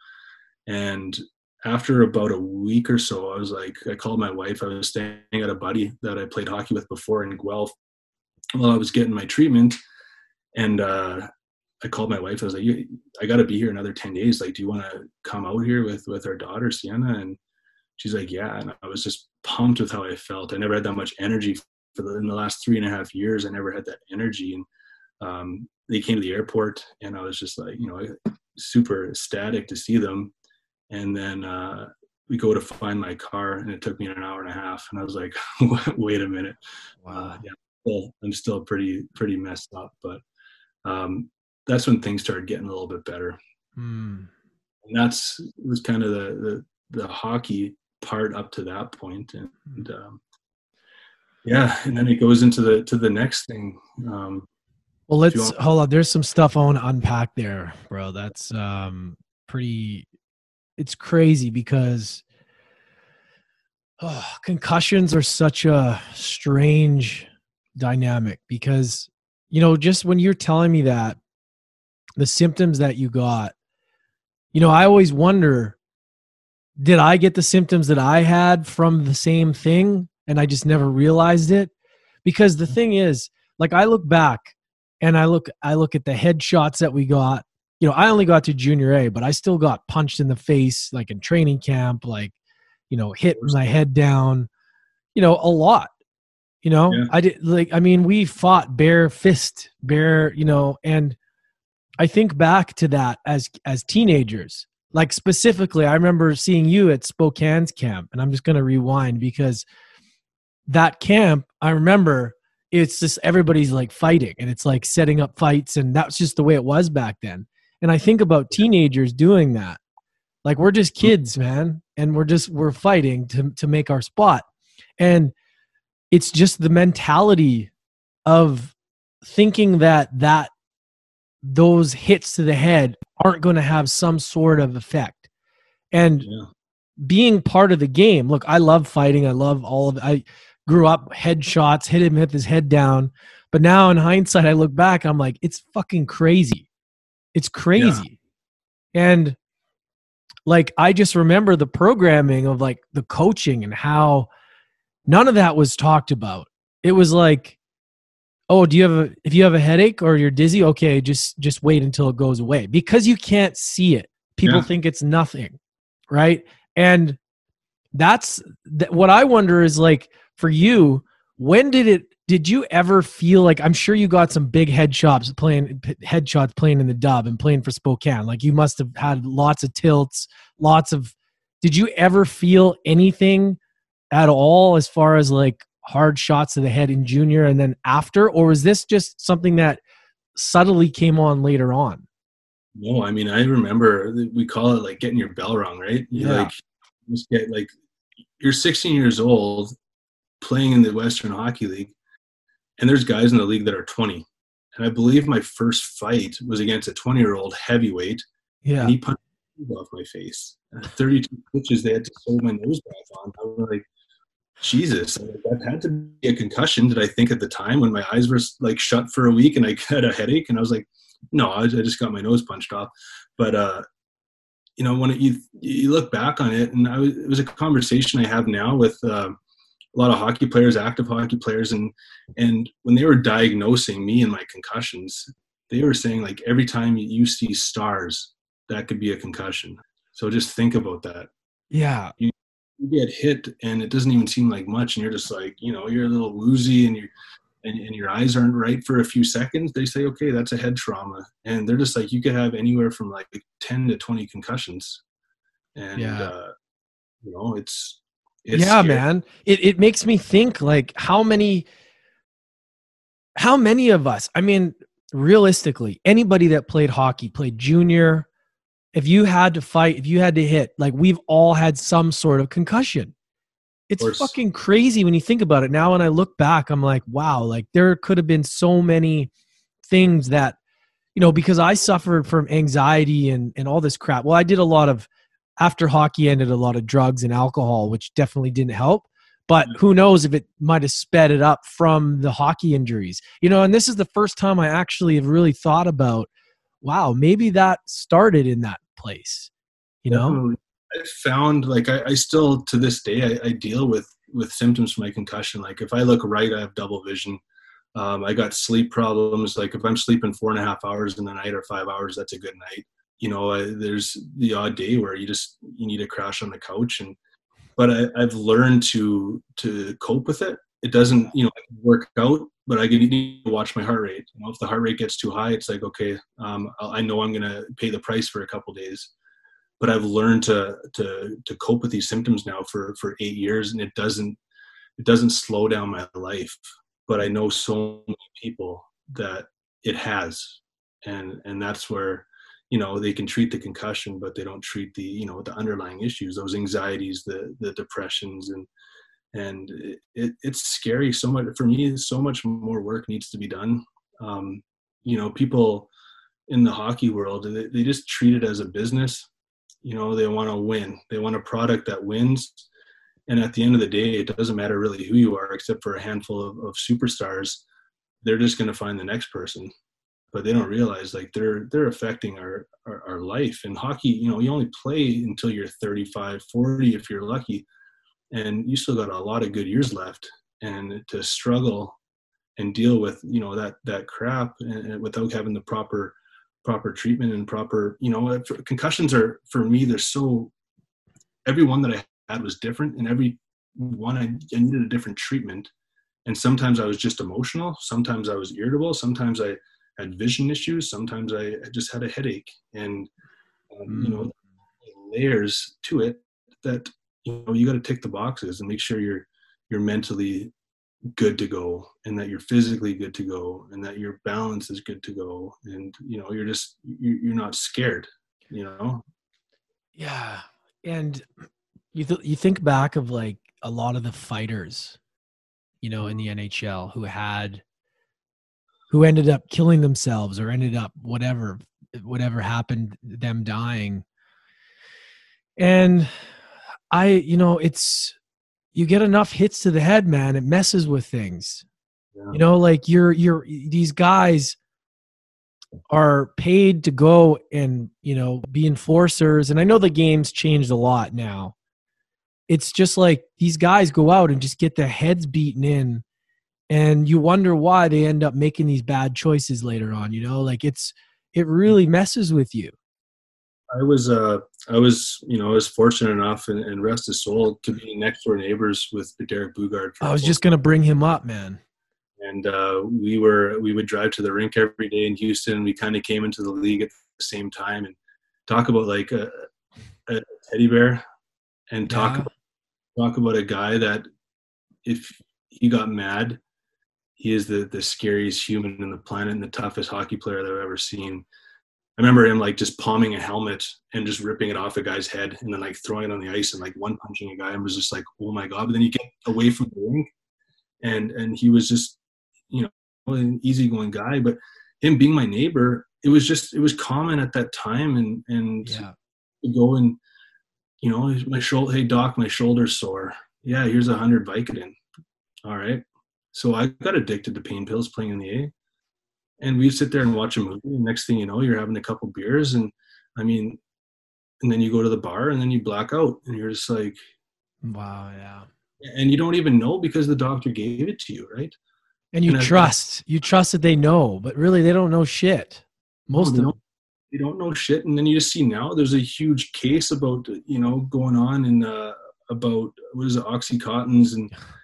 And after about a week or so, I was like, I called my wife. I was staying at a buddy that I played hockey with before in Guelph while I was getting my treatment, and uh, I called my wife. I was like, I got to be here another ten days. Like, do you want to come out here with with our daughter Sienna? And she's like, yeah. And I was just pumped with how I felt. I never had that much energy for the, in the last three and a half years, I never had that energy. And um, they came to the airport, and I was just like, you know, super ecstatic to see them. And then uh, we go to find my car, and it took me an hour and a half. And I was like, wait a minute, wow. Uh, yeah, well, I'm still pretty pretty messed up, but um, that's when things started getting a little bit better. Mm. And that's was kind of the, the the hockey part up to that point, and, hmm. and um, yeah, and then it goes into the to the next thing. Um,
well, let's want- hold on. There's some stuff I want to unpack there, bro. That's um, pretty. It's crazy because oh, concussions are such a strange dynamic because you know just when you're telling me that the symptoms that you got you know i always wonder did i get the symptoms that i had from the same thing and i just never realized it. Because the mm. thing is like i look back and i look i look at the headshots that we got. You know i only got to junior a but i still got punched in the face like in training camp like you know hit my head down you know a lot you know? Yeah. i did like i mean we fought bare fist bare you know and i think back to that as as teenagers. Like specifically i remember seeing you at spokane's camp and i'm just going to rewind because that camp i remember it's just everybody's like fighting and it's like setting up fights and that's just the way it was back then. And i think about teenagers doing that. Like we're just mm-hmm. kids man and we're just we're fighting to to make our spot. And it's just the mentality of thinking that that those hits to the head aren't going to have some sort of effect. And yeah. being part of the game look i love fighting i love all of i grew up headshots hit him hit his head down but now in hindsight i look back i'm like it's fucking crazy it's crazy yeah. and like i just remember the programming of like the coaching and how None of that was talked about. It was like, oh, do you have a if you have a headache or you're dizzy, okay, just just wait until it goes away. Because you can't see it. People yeah. think it's nothing. Right? And that's th- what I wonder is like for you, when did it did you ever feel like I'm sure you got some big headshots playing headshots playing in the dub and playing for Spokane. Like you must have had lots of tilts, lots of did you ever feel anything at all as far as like hard shots to the head in junior and then after or was this just something that subtly came on later on
no i mean i remember we call it like getting your bell rung right you yeah. like just get like you're 16 years old playing in the western hockey league and there's guys in the league that are 20 and i believe my first fight was against a 20 year old heavyweight
yeah
and he punched off my face 32 pitches they had to sew my nose back on i was like Jesus, that had to be a concussion. Did I think at the time when my eyes were like shut for a week and I had a headache and I was like, no, I, just got my nose punched off. But uh, you know, when it, you you look back on it, and I was, it was a conversation I have now with uh, a lot of hockey players, active hockey players, and and when they were diagnosing me and my concussions, they were saying like every time you see stars, that could be a concussion. So just think about that.
Yeah.
You, you get hit and it doesn't even seem like much and you're just like you know you're a little woozy and you and, and your eyes aren't right for a few seconds they say okay that's a head trauma and they're just like you could have anywhere from like 10 to 20 concussions and yeah. uh, you know it's, it's
yeah scary. man it, it makes me think like how many how many of us i mean realistically anybody that played hockey played junior if you had to fight, if you had to hit, like we've all had some sort of concussion. It's fucking crazy when you think about it. Now, when I look back, I'm like, wow, like there could have been so many things that, you know, because I suffered from anxiety and, and all this crap. Well, I did a lot of, after hockey ended, a lot of drugs and alcohol, which definitely didn't help. But who knows if it might have sped it up from the hockey injuries, you know, and this is the first time I actually have really thought about, wow, maybe that started in that place you know? Definitely.
i found like I, I, still to this day I, I, deal with with symptoms from my concussion. Like if i look right i have double vision. Um, i got sleep problems. Like if i'm sleeping four and a half hours in the night or five hours that's a good night you know I, there's the odd day where you just you need to crash on the couch and but I, i've learned to to cope with it. It doesn't you know work out but i need to watch my heart rate. You know if the heart rate gets too high it's like okay um, i know i'm going to pay the price for a couple days. But i've learned to to to cope with these symptoms now for for eight years and it doesn't it doesn't slow down my life. But i know so many people that it has. And and that's where you know they can treat the concussion but they don't treat the you know the underlying issues those anxieties the the depressions and and it, it's scary. So much for me so much more work needs to be done. Um, you know people in the hockey world they, they just treat it as a business. You know they want to win. They want a product that wins. And at the end of the day it doesn't matter really who you are except for a handful of, of superstars. They're just going to find the next person but they don't realize like they're they're affecting our, our, our life. And hockey you know you only play until you're 35 40 if you're lucky. And you still got a lot of good years left. And to struggle and deal with you know that that crap and, and without having the proper proper treatment and proper you know eh, concussions are for me they're so every one that i had was different and every one I, I needed a different treatment. And sometimes i was just emotional. Sometimes i was irritable. Sometimes i had vision issues. Sometimes I, I just had a headache, and um, mm. you know, mm. layers to it that you know you got to tick the boxes and make sure you're you're mentally good to go and that you're physically good to go and that your balance is good to go and you know you're just you're not scared you know
yeah and you th- you think back of like a lot of the fighters you know in the NHL who had who ended up killing themselves or ended up whatever whatever happened them dying. And i you know it's you get enough hits to the head man. It messes with things. Yeah. you know like you're you're these guys are paid to go and you know be enforcers. And i know the game's changed a lot now. It's just like these guys go out and just get their heads beaten in and you wonder why they end up making these bad choices later on you know? Like it's it really messes with you.
I was uh i was you know i was fortunate enough and, and rest his soul to be next door neighbors with derek boogaard
i was just gonna bring him up man.
And uh, we were we would drive to the rink every day in houston. We kind of came into the league at the same time and talk about like a, a teddy bear and talk yeah. about, talk about a guy that if he got mad he is the the scariest human in the planet and the toughest hockey player that I've ever seen. I remember him like just palming a helmet and just ripping it off a guy's head and then like throwing it on the ice and like one punching a guy and was just like, oh my god. But then you get away from the rink and and he was just, you know, an easygoing guy. But him being my neighbor, it was just it was common at that time and and yeah. to go and you know, my shoulder hey doc, my shoulder's sore. Yeah, here's a hundred Vicodin. All right. So I got addicted to pain pills playing in the A. And we'd sit there and watch a movie. And next thing you know, you're having a couple beers. And I mean, and then you go to the bar and then you black out. And you're just like,
wow, yeah.
And you don't even know because the doctor gave it to you, right?
And you and trust, I, you trust that they know, but really they don't know shit. Most of them.
They don't know shit. And then you just see now there's a huge case about, you know, going on in, uh, about what is it, Oxycontins and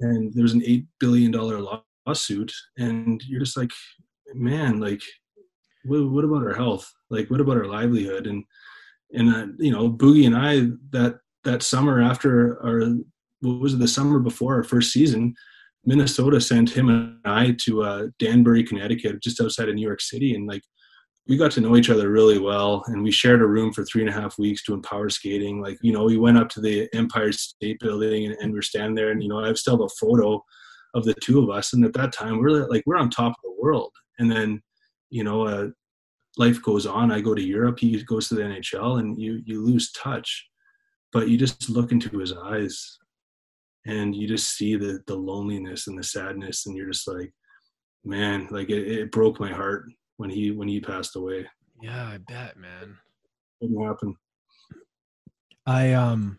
and there's an eight billion dollar lawsuit, and you're just like, man, like, what, what about our health? Like, what about our livelihood? And and uh, you know, Boogie and I that that summer after our what was it the summer before our first season, Minnesota sent him and I to uh, Danbury, Connecticut, just outside of New York City, and like we got to know each other really well and we shared a room for three and a half weeks doing power skating. Like you know we went up to the empire state building and, and we are standing there and you know i still have a photo of the two of us. And at that time we're like we're on top of the world. And then you know uh, life goes on. I go to europe he goes to the nhl and you you lose touch but you just look into his eyes and you just see the the loneliness and the sadness and you're just like man like it, it broke my heart when he when he passed away.
Yeah, I bet, man.
Didn't happen.
I um,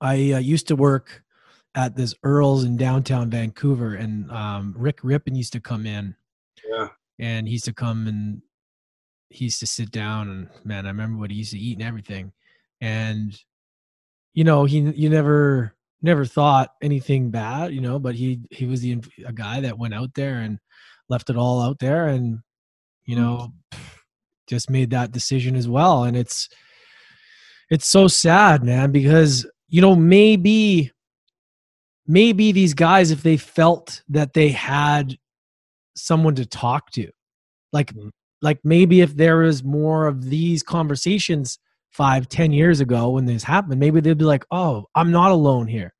I uh, used to work at this Earl's in downtown Vancouver, and um, Rick Rypien used to come in.
Yeah.
And he used to come and he used to sit down, and man, I remember what he used to eat and everything. And you know, he you never never thought anything bad, you know, but he he was the a guy that went out there and left it all out there and you
Mm-hmm.
know just made that decision as well and it's it's so sad man because you know maybe maybe these guys if they felt that they had someone to talk to like
Mhm.
like maybe if there was more of these conversations five ten years ago when this happened maybe they'd be like oh i'm not alone here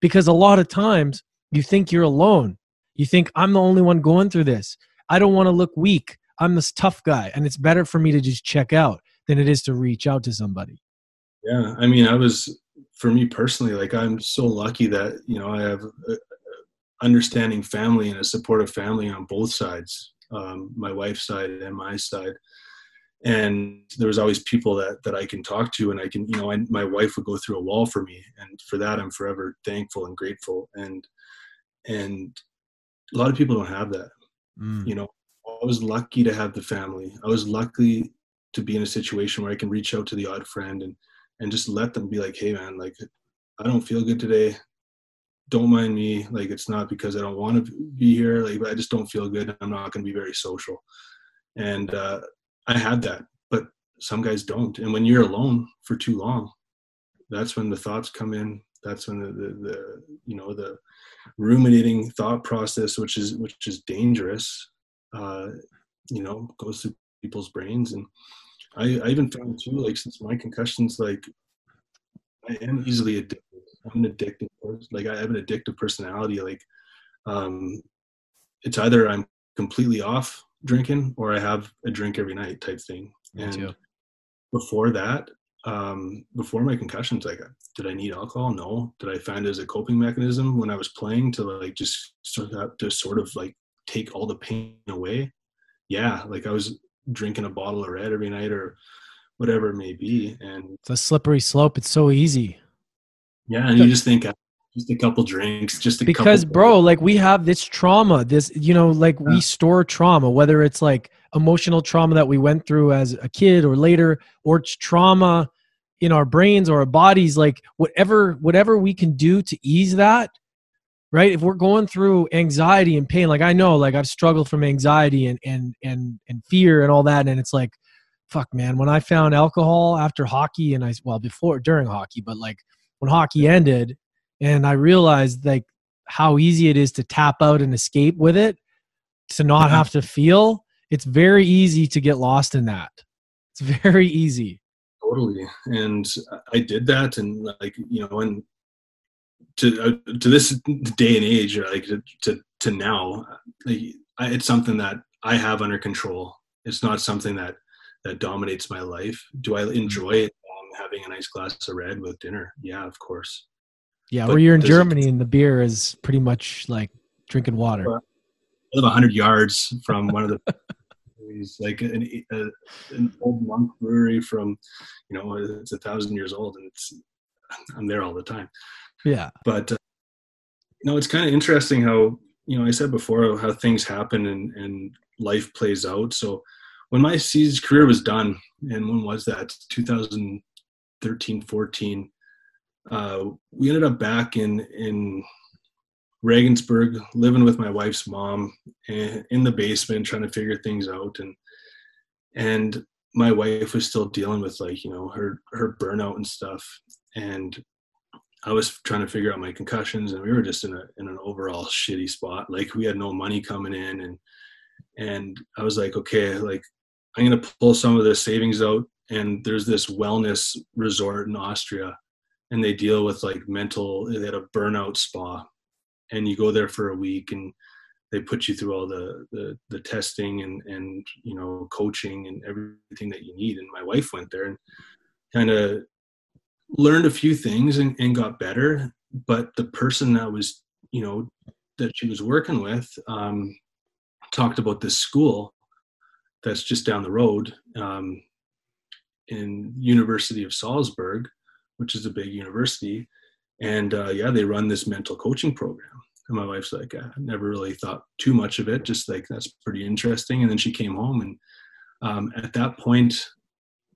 because a lot of times you think you're alone you think i'm the only one going through this i don't want to look weak i'm this tough guy and it's better for me to just check out than it is to reach out to somebody
Yeah, I mean, I was for me personally, like I'm so lucky that you know I have a, a understanding family and a supportive family on both sides, um, my wife's side and my side. And there was always people that that I can talk to, and I can, you know, and my wife would go through a wall for me, and for that I'm forever thankful and grateful. And and a lot of people don't have that you know i was lucky to have the family. I was lucky to be in a situation where i can reach out to the odd friend and and just let them be like hey man like i don't feel good today. Don't mind me. Like it's not because i don't want to be here. Like i just don't feel good. I'm not going to be very social. And uh i had that but some guys don't. And when you're alone for too long that's when the thoughts come in. That's when the, the, the you know the ruminating thought process which is which is dangerous uh you know goes through people's brains. And i i even found too like since my concussions like i am easily addicted. I'm an addictive person like i have an addictive personality like um it's either i'm completely off drinking or i have a drink every night type thing.
Me
and
too.
before that um before my concussions like did i need alcohol? No. Did i find it as a coping mechanism when i was playing to like just sort of to sort of like take all the pain away. Yeah like i was drinking a bottle of red every night or whatever it may be and
it's a slippery slope. It's so easy.
Yeah and you just think uh, just a couple drinks just a
because bro like we have this trauma this you know like we store trauma whether it's like emotional trauma that we went through as a kid or later or trauma in our brains or our bodies like whatever whatever we can do to ease that right? If we're going through anxiety and pain like i know like i've struggled from anxiety and and and and fear and all that and it's like fuck man when i found alcohol after hockey and i well before during hockey but like when hockey ended and i realized like how easy it is to tap out and escape with it to not
Yeah.
have to feel it's very easy to get lost in that. It's very easy.
Totally and i did that and like you know and to uh, to this day and age or like to to, to now like I, it's something that i have under control. It's not something that that dominates my life. Do i enjoy it um, having a nice glass of red with dinner? Yeah of course.
Yeah
But
where you're in germany and the beer is pretty much like drinking water.
I live 100 yards from one of the breweries, like an, a, an old monk brewery from, you know, it's a thousand years old, and it's I'm there all the time.
Yeah
But uh, you know, it's kind of interesting how you know I said before how things happen and and life plays out. So when my season career was done, and when was that? 2013, 14. Uh, we ended up back in in Regensburg, living with my wife's mom in the basement, trying to figure things out. And and my wife was still dealing with like you know her her burnout and stuff. And I was trying to figure out my concussions, and we were just in a in an overall shitty spot. Like we had no money coming in, and and I was like, okay, like I'm gonna pull some of the savings out. And there's this wellness resort in Austria, and they deal with like mental. They had a burnout spa, and you go there for a week and they put you through all the, the the testing and and you know coaching and everything that you need and my wife went there and kind of learned a few things and, and got better but the person that was you know that she was working with um, talked about this school that's just down the road um, in university of salzburg which is a big university. And uh, yeah they run this mental coaching program. And my wife's like i never really thought too much of it just like that's pretty interesting. And then she came home and um, at that point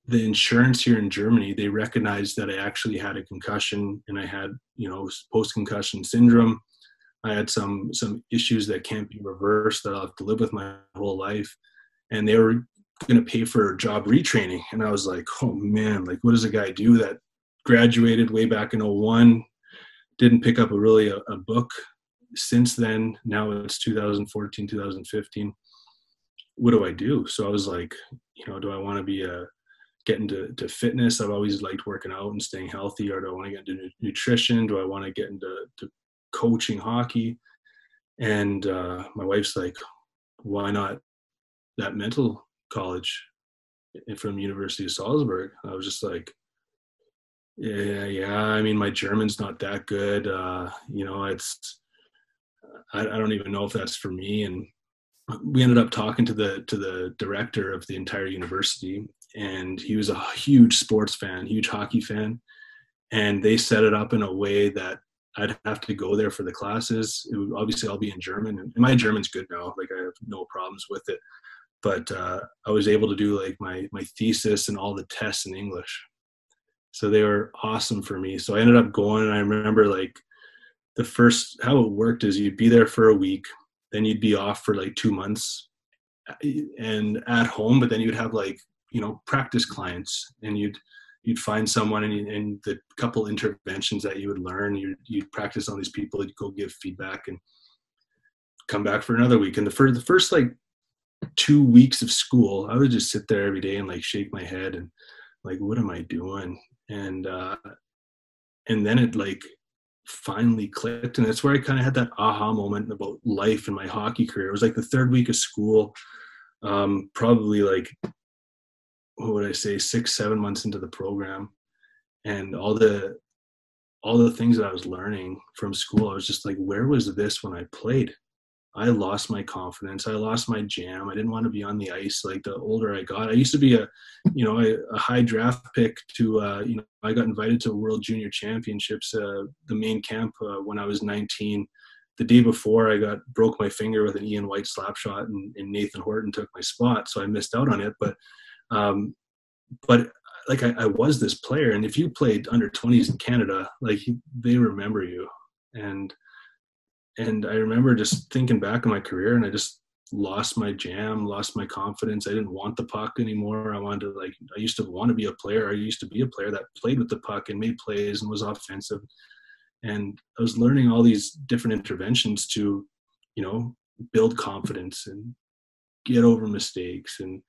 the insurance here in Germany, they recognized that I actually had a concussion and I had, you know, post concussion syndrome. I had some some issues that can't be reversed that I'll have to live with my whole life. And they were going to pay for job retraining. And I was like, oh man, like what does a guy do that graduated way back in 01, didn't pick up a really a, a book since then. Now it's 2014, 2015. What do I do? So I was like, you know, do I want to be a get into to fitness. I've always liked working out and staying healthy. Or do I want to get into nutrition? Do I want to get into to coaching hockey? And uh, my wife's like, why not that mental college from University of Salzburg? I was just like, yeah, yeah. I mean, my German's not that good. Uh, you know, it's I, I don't even know if that's for me. And we ended up talking to the to the director of the entire university and he was a huge sports fan huge hockey fan. And they set it up in a way that i'd have to go there for the classes. It would obviously i'll be in german and my german's good now like i have no problems with it. But uh, i was able to do like my my thesis and all the tests in english. So they were awesome for me. So i ended up going and i remember like the first how it worked is you'd be there for a week then you'd be off for like two months and at home but then you'd have like you know practice clients and you'd you'd find someone and, and the couple interventions that you would learn you'd, you'd practice on these people you'd go give feedback and come back for another week. And the first the first like two weeks of school i would just sit there every day and like shake my head and like what am i doing? And uh and then it like finally clicked. And that's where i kind of had that aha moment about life in my hockey career. It was like the third week of school um, probably like what would i say six seven months into the program and all the all the things that i was learning from school i was just like where was this when i played I lost my confidence. I lost my jam. I didn't want to be on the ice. Like the older I got, I used to be a, you know, a, a high draft pick to, uh, you know, I got invited to World Junior Championships, uh, the main camp uh, when I was 19. The day before, I got broke my finger with an Ian White slap shot, and, and Nathan Horton took my spot, so I missed out on it. But, um, but like I, I was this player, and if you played under 20s in Canada, like they remember you, and and I remember just thinking back on my career and I just lost my jam, lost my confidence. I didn't want the puck anymore. I wanted to like I used to want to be a player. I used to be a player that played with the puck and made plays and was offensive. And I was learning all these different interventions to, you know, build confidence and get over mistakes and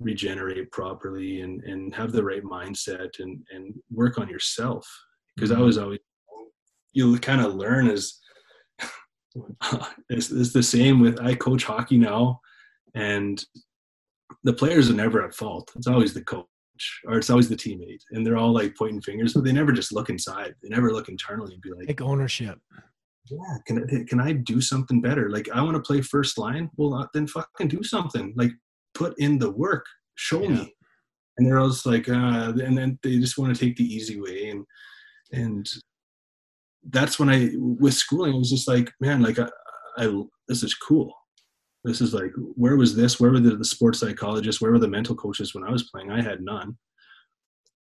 regenerate properly and and have the right mindset and and work on yourself because mm-hmm. I was always you kind of learn as it's, it's the same with I coach hockey now, and the players are never at fault. It's always the coach or it's always the teammate, and they're all like pointing fingers, but they never just look inside. They never look internally and be like,
take ownership.
Yeah, can I, can I do something better? Like I want to play first line. Well, uh, then fucking do something. Like put in the work. Show yeah. me. And they're always like, uh, and then they just want to take the easy way and and that's when I with schooling I was just like, man, like I, I this is cool. This is like where was this? Where were the, the sports psychologists? Where were the mental coaches when I was playing? I had none,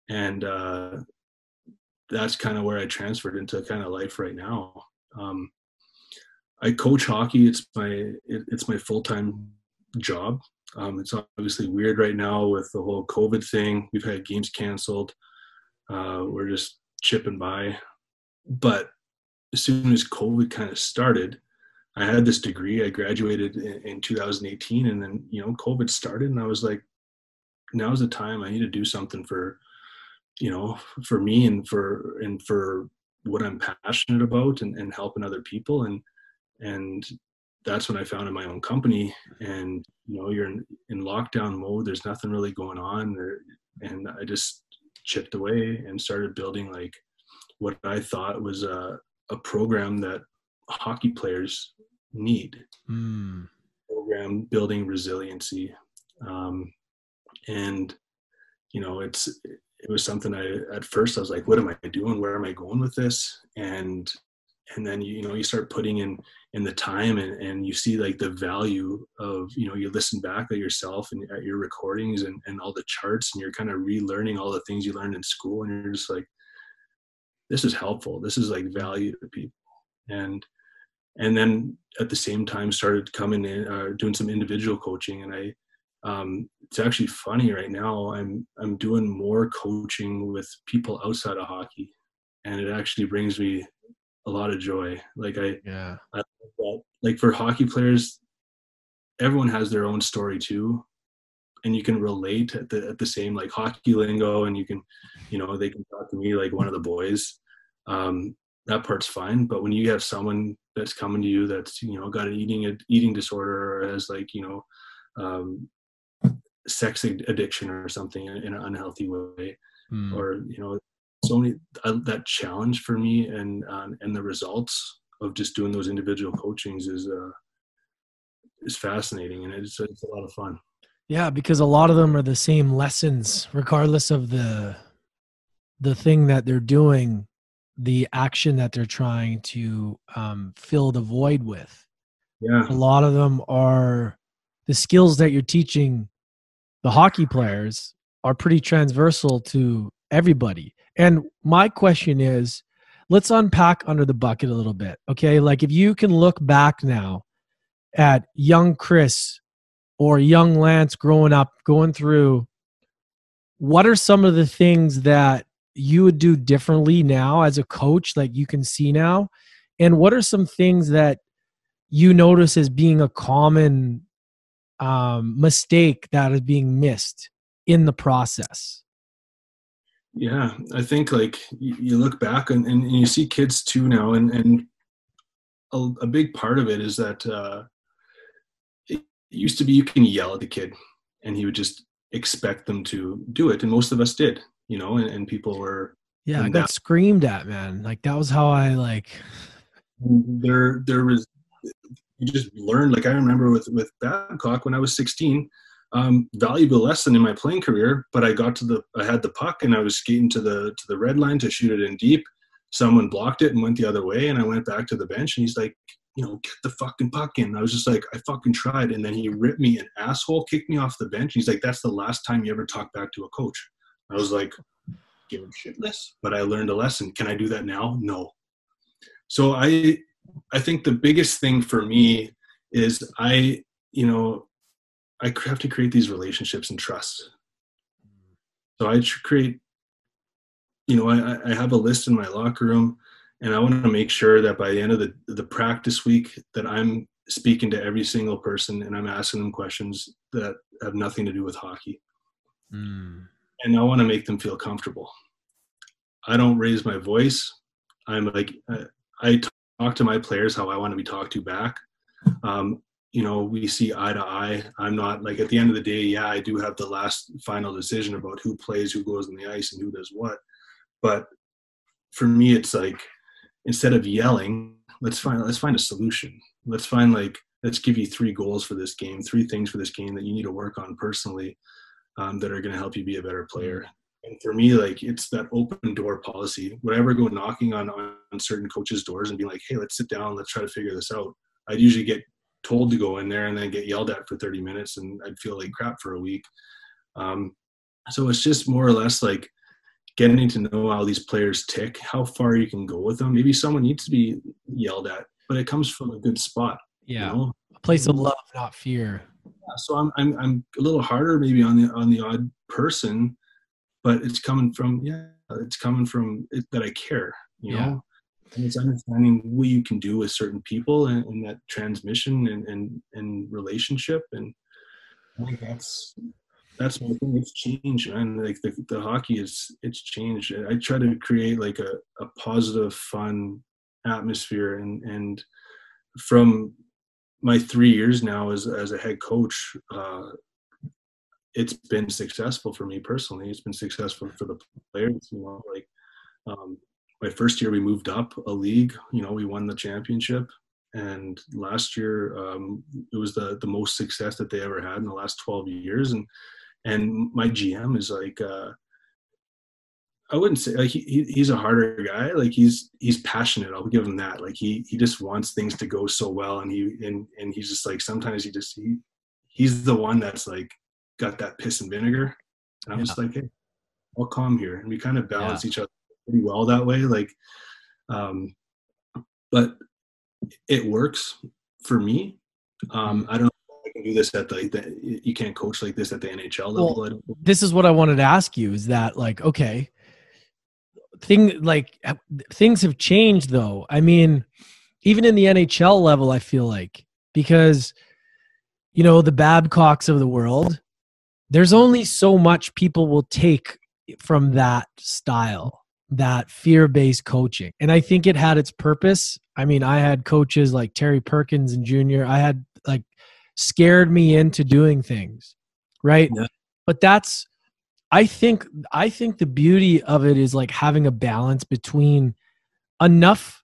and uh, that's kind of where I transferred into kind of life right now. Um, I coach hockey. It's my it, it's my full time job. Um, it's obviously weird right now with the whole COVID thing. We've had games canceled. Uh, we're just chipping by but as soon as COVID kind of started, I had this degree. I graduated in, in 2018, and then you know COVID started, and I was like, now's the time. I need to do something for, you know, for me and for and for what I'm passionate about, and, and helping other people, and and that's when I founded my own company. And you know, you're in, in lockdown mode. There's nothing really going on, there, and I just chipped away and started building like what I thought was a, a program that hockey players need. Mm. Program building resiliency. Um, and, you know, it's, it was something I, at first I was like, what am I doing? Where am I going with this? And, and then you, you know you start putting in in the time and, and you see like the value of you know you listen back at yourself and at your recordings and, and all the charts and you're kind of relearning all the things you learned in school and you're just like this is helpful. This is like value to people. And and then at the same time started coming in uh, doing some individual coaching and i um, it's actually funny right now i'm i'm doing more coaching with people outside of hockey and it actually brings me a lot of joy. Like i
yeah.
I, like for hockey players everyone has their own story too and you can relate at the at the same like hockey lingo and you can you know they can talk to me like one of the boys. Um that part's fine but when you have someone that's coming to you that's you know got an eating a eating disorder or has like you know um sex addiction or something in an unhealthy way
Mm.
or you know so many uh, that challenge for me and um, and the results of just doing those individual coachings is uh is fascinating and it's, it's a lot of fun
Yeah, because a lot of them are the same lessons, regardless of the the thing that they're doing, the action that they're trying to um, fill the void with.
yeah
A lot of them are the skills that you're teaching the hockey players are pretty transversal to everybody. And my question is, let's unpack under the bucket a little bit. Okay, like if you can look back now at young Chris or young Lance growing up, going through, what are some of the things that you would do differently now as a coach, like you can see now? And what are some things that you notice as being a common um, mistake that is being missed in the process?
Yeah i think like you, you look back and, and you see kids too now and and a, a big part of it is that uh it used to be you can yell at the kid and he would just expect them to do it and most of us did you know and, and people were
Yeah, I got
that-
screamed at, man. Like that was how I like.
there there was you just learned like i remember with with babcock when i was 16 um, valuable lesson in my playing career but i got to the i had the puck and i was skating to the to the red line to shoot it in deep. Someone blocked it and went the other way and i went back to the bench and he's like you know get the fucking puck in. I was just like i fucking tried. And then he ripped me an asshole kicked me off the bench. He's like that's the last time you ever talk back to a coach. I was like give him shitless. But i learned a lesson. Can i do that now? No. So i i think the biggest thing for me is i you know i have to create these relationships and trust so i create you know I, I have a list in my locker room and i want to make sure that by the end of the, the practice week that i'm speaking to every single person and i'm asking them questions that have nothing to do with hockey
Mm.
and I want to make them feel comfortable. I don't raise my voice. I'm like uh, I talk to my players how I want to be talked to back. Um, you know, we see eye to eye. I'm not like at the end of the day, yeah, I do have the last final decision about who plays, who goes on the ice, and who does what. But for me, it's like instead of yelling, let's find let's find a solution. Let's find like let's give you three goals for this game, three things for this game that you need to work on personally um, that are going to help you be a better player. And for me, like it's that open door policy. Whenever I go knocking on, on certain coaches' doors and be like, hey, let's sit down, let's try to figure this out. I'd usually get told to go in there and then get yelled at for 30 minutes and I'd feel like crap for a week. Um, so it's just more or less like getting to know how these players tick, how far you can go with them. Maybe someone needs to be yelled at, but it comes from a good spot.
Yeah,
You know?
a place of love, not fear.
Yeah, so I'm, I'm I'm a little harder maybe on the on the odd person, but it's coming from yeah, it's coming from it, that I care, you
Yeah.
know, and it's understanding what you can do with certain people and, and that transmission and, and and relationship, and I think that's that's my thing. It's changed, man. Like the the hockey is it's changed. I try to create like a a positive, fun atmosphere, and and from my three years now as as a head coach, uh, it's been successful for me personally. It's been successful for the players. You know, like um, my first year we moved up a league. You know, we won the championship, and last year um, it was the the most success that they ever had in the last twelve years. And and my GM is like. Uh, I wouldn't say like he, he, he's a harder guy. Like he's he's passionate. I'll give him that. Like he he just wants things to go so well, and he and and he's just like sometimes he just he he's the one that's like got that piss and vinegar, and I'm yeah. just like, hey, I'll calm here, and we kind of balance yeah. each other pretty well that way. Like, um, but it works for me. Um, mm-hmm. I don't know I can do this at the, the, you can't coach like this at the NHL level.
Well, this is what I wanted to ask you is that like, okay, thing like things have changed though. I mean, even in the NHL level, I feel like because you know the Babcocks of the world, there's only so much people will take from that style, that fear-based coaching, and I think it had its purpose. I mean, I had coaches like Terry Perkins and Junior. I had like scared me into doing things, right? Yeah. But that's I think I think the beauty of it is like having a balance between enough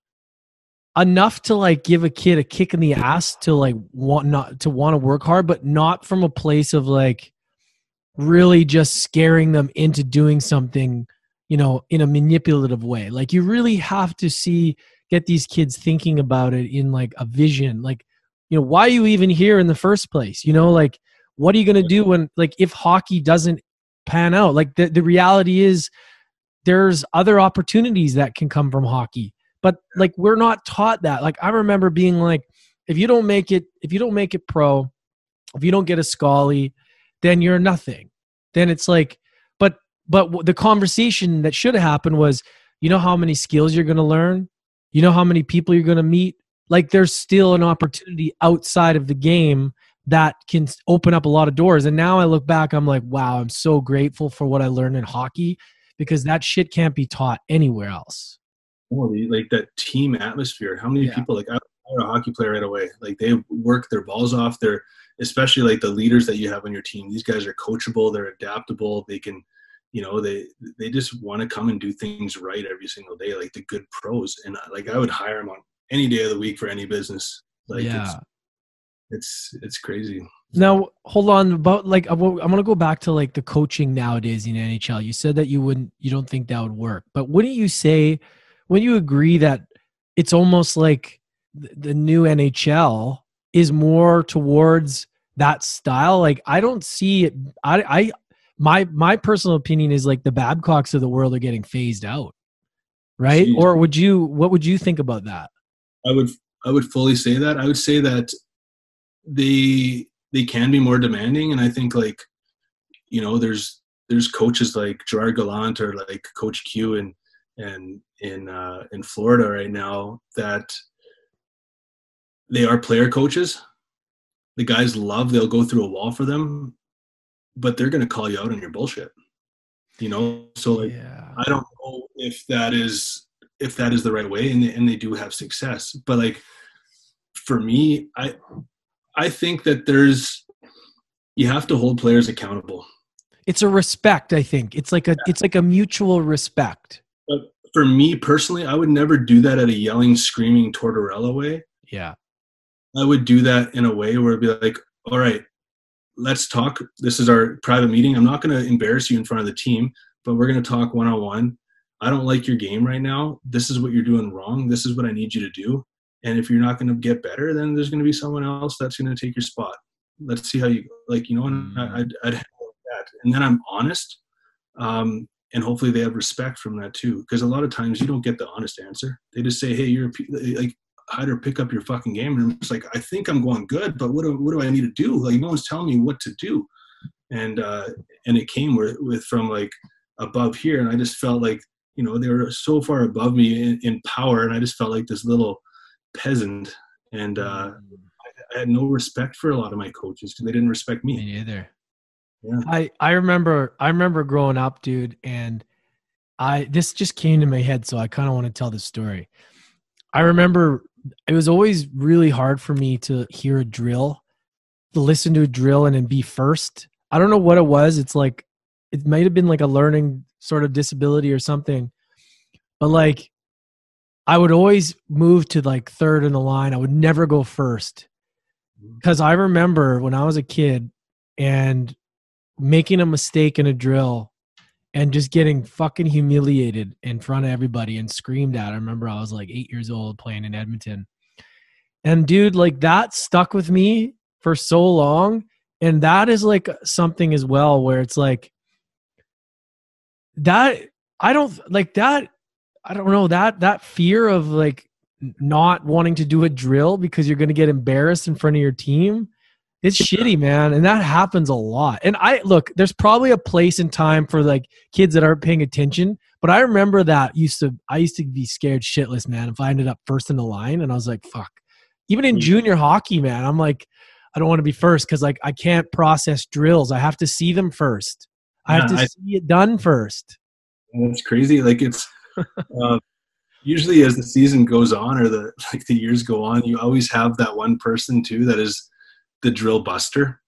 enough to like give a kid a kick in the ass to like want not to want to work hard but not from a place of like really just scaring them into doing something you know in a manipulative way like you really have to see get these kids thinking about it in like a vision like you know why are you even here in the first place you know like what are you going to do when like if hockey doesn't pan out. Like the, the reality is there's other opportunities that can come from hockey. But like we're not taught that. Like I remember being like, if you don't make it, if you don't make it pro, if you don't get a Scully, then you're nothing. Then it's like, but the conversation that should have happened was, you know how many skills you're going to learn, you know how many people you're going to meet. Like there's still an opportunity outside of the game that can open up a lot of doors. And now I look back, I'm like, wow, I'm so grateful for what I learned in hockey because that shit can't be taught anywhere else.
Oh, like that team atmosphere. How many yeah. people like I'm a hockey player right away. Like they work their balls off. They're especially like the leaders that you have on your team. These guys are coachable. They're adaptable. They can, you know, they they just want to come and do things right every single day. Like the good pros. And like I would hire them on any day of the week for any business. Like yeah it's it's crazy.
Now, hold on about like I'm gonna go back to like the coaching nowadays in NHL. You said that you wouldn't, you don't think that would work, but wouldn't you say, when you agree that it's almost like the new NHL is more towards that style? Like I don't see it. I, I my my personal opinion is like the Babcocks of the world are getting phased out, right? Jeez. Or would you? What would you think about that?
I would I would fully say that. I would say that they they can be more demanding and i think like you know there's there's coaches like Gerard Gallant or like Coach Q and and in uh, in Florida right now that they are player coaches. The guys love they'll go through a wall for them, but they're gonna call you out on your bullshit. You know, so like yeah. I don't know if that is if that is the right way, and they, and they do have success. But like for me, I I think that there's you have to hold players accountable.
It's a respect, I think. It's like a yeah. it's like a mutual respect.
But for me personally, I would never do that at a yelling, screaming Tortorella way.
Yeah.
I would do that in a way where it'd be like, all right, let's talk. This is our private meeting. I'm not going to embarrass you in front of the team, but we're going to talk one on one. I don't like your game right now. This is what you're doing wrong. This is what I need you to do. And if you're not going to get better, then there's going to be someone else that's going to take your spot. Let's see how you like, you know, and mm. I'd, I'd that. And then I'm honest. Um, and hopefully they have respect from that too. Because a lot of times you don't get the honest answer. They just say, Hey, you're like, how to pick up your fucking game. And it's like, I think I'm going good, but what do, what do I need to do? Like no one's telling me what to do. And, uh, and it came with, with from like above here. And I just felt like, you know, they were so far above me in, in power. And I just felt like this little, peasant, and uh. I, I, had no respect for a lot of my coaches because they didn't respect me.
Me neither. Yeah. I I remember I remember growing up, dude, and I this just came to my head, so I kind of want to tell this story. I remember it was always really hard for me to hear a drill, to listen to a drill and then be first. I don't know what it was. It's like it might have been like a learning sort of disability or something. But like I would always move to like third in the line. I would never go first. Because mm-hmm. I remember when I was a kid and making a mistake in a drill and just getting fucking humiliated in front of everybody and screamed at. I remember I was like eight years old playing in Edmonton. And dude, like that stuck with me for so long. And that is like something as well where it's like that I don't like that I don't know that that fear of like not wanting to do a drill because you're going to get embarrassed in front of your team it's shitty man and that happens a lot. And i look there's probably a place and time for like kids that aren't paying attention but i remember that used to i used to be scared shitless man if i ended up first in the line and i was like fuck. Even in junior hockey man i'm like i don't want to be first because like i can't process drills. I have to see them first. I have to I, see it done first.
That's crazy like it's uh, usually as the season goes on or the like the years go on you always have that one person too that is the drill buster,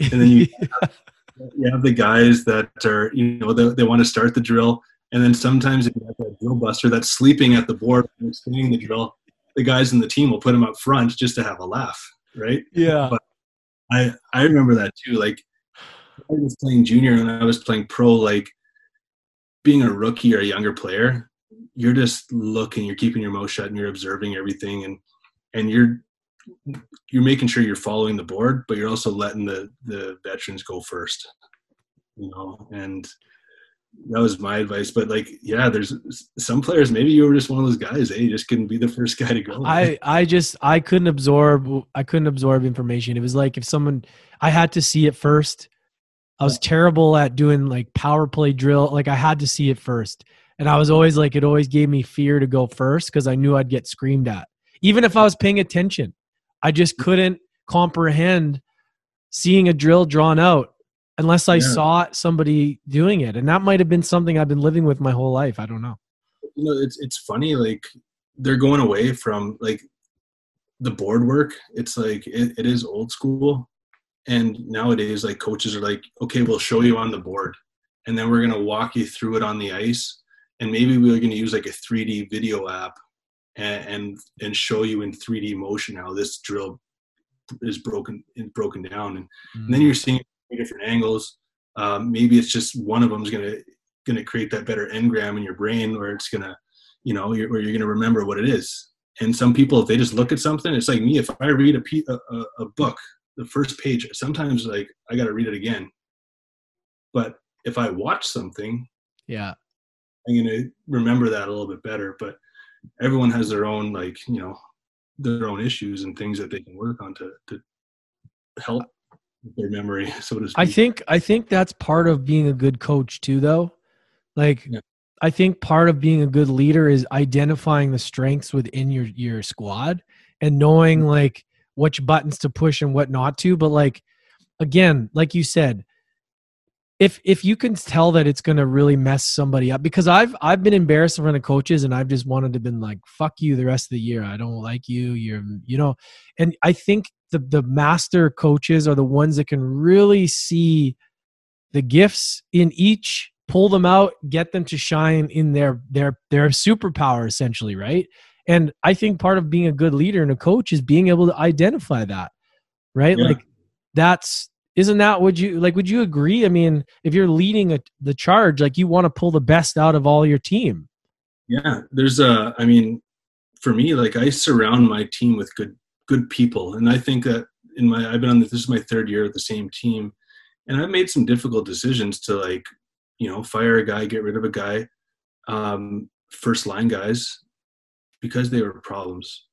and then you, have, you have the guys that are you know they, they want to start the drill, and then sometimes if you have that drill buster that's sleeping at the board and explaining the drill, the guys in the team will put him up front just to have a laugh, right?
Yeah.
But I I remember that too. Like I was playing junior and I was playing pro. Like being a rookie or a younger player, you're just looking, you're keeping your mouth shut, and you're observing everything, and and you're you're making sure you're following the board, but you're also letting the the veterans go first. You know, and that was my advice. But like, yeah, there's some players. Maybe you were just one of those guys. Hey, you just couldn't be the first guy to go.
I I just I couldn't absorb. I couldn't absorb information. It was like if someone I had to see it first. I was terrible at doing like power play drill. Like I had to see it first. And I was always like, it always gave me fear to go first because I knew I'd get screamed at. Even if I was paying attention. I just couldn't comprehend seeing a drill drawn out unless I yeah. saw somebody doing it. And that might have been something I've been living with my whole life. I don't know.
You know, it's it's funny, like they're going away from like the board work. It's like it, it is old school. And nowadays, like coaches are like, okay, we'll show you on the board. And then we're gonna walk you through it on the ice. And maybe we're gonna use like a 3D video app and, and and show you in 3D motion how this drill is broken is broken down, and, mm-hmm. and then mm. you're seeing different angles. Um, maybe it's just one of them is gonna gonna create that better engram in your brain, where it's gonna, you know, you're, where you're gonna remember what it is. And some people, if they just look at something, it's like me. If I read a, a, a book, the first page, sometimes like I got to read it again. But if I watch something,
yeah,
I'm gonna remember that a little bit better. But everyone has their own like you know their own issues and things that they can work on to to help their memory so to speak.
i think i think that's part of being a good coach too though like yeah. i think part of being a good leader is identifying the strengths within your your squad and knowing mm-hmm. like which buttons to push and what not to but like again like you said if if you can tell that it's going to really mess somebody up because i've i've been embarrassed in front of coaches and i've just wanted to been like fuck you the rest of the year. I don't like you. You're you know and i think the the master coaches are the ones that can really see the gifts in each pull them out get them to shine in their their their superpower essentially right? And i think part of being a good leader and a coach is being able to identify that right? Yeah. like that's isn't that would you like would you agree? I mean if you're leading a, the charge like you want to pull the best out of all your team.
Yeah there's a i mean for me like i surround my team with good good people. And i think that in my i've been on this this is my third year with the same team. And i've made some difficult decisions to like you know fire a guy get rid of a guy um first line guys because they were problems.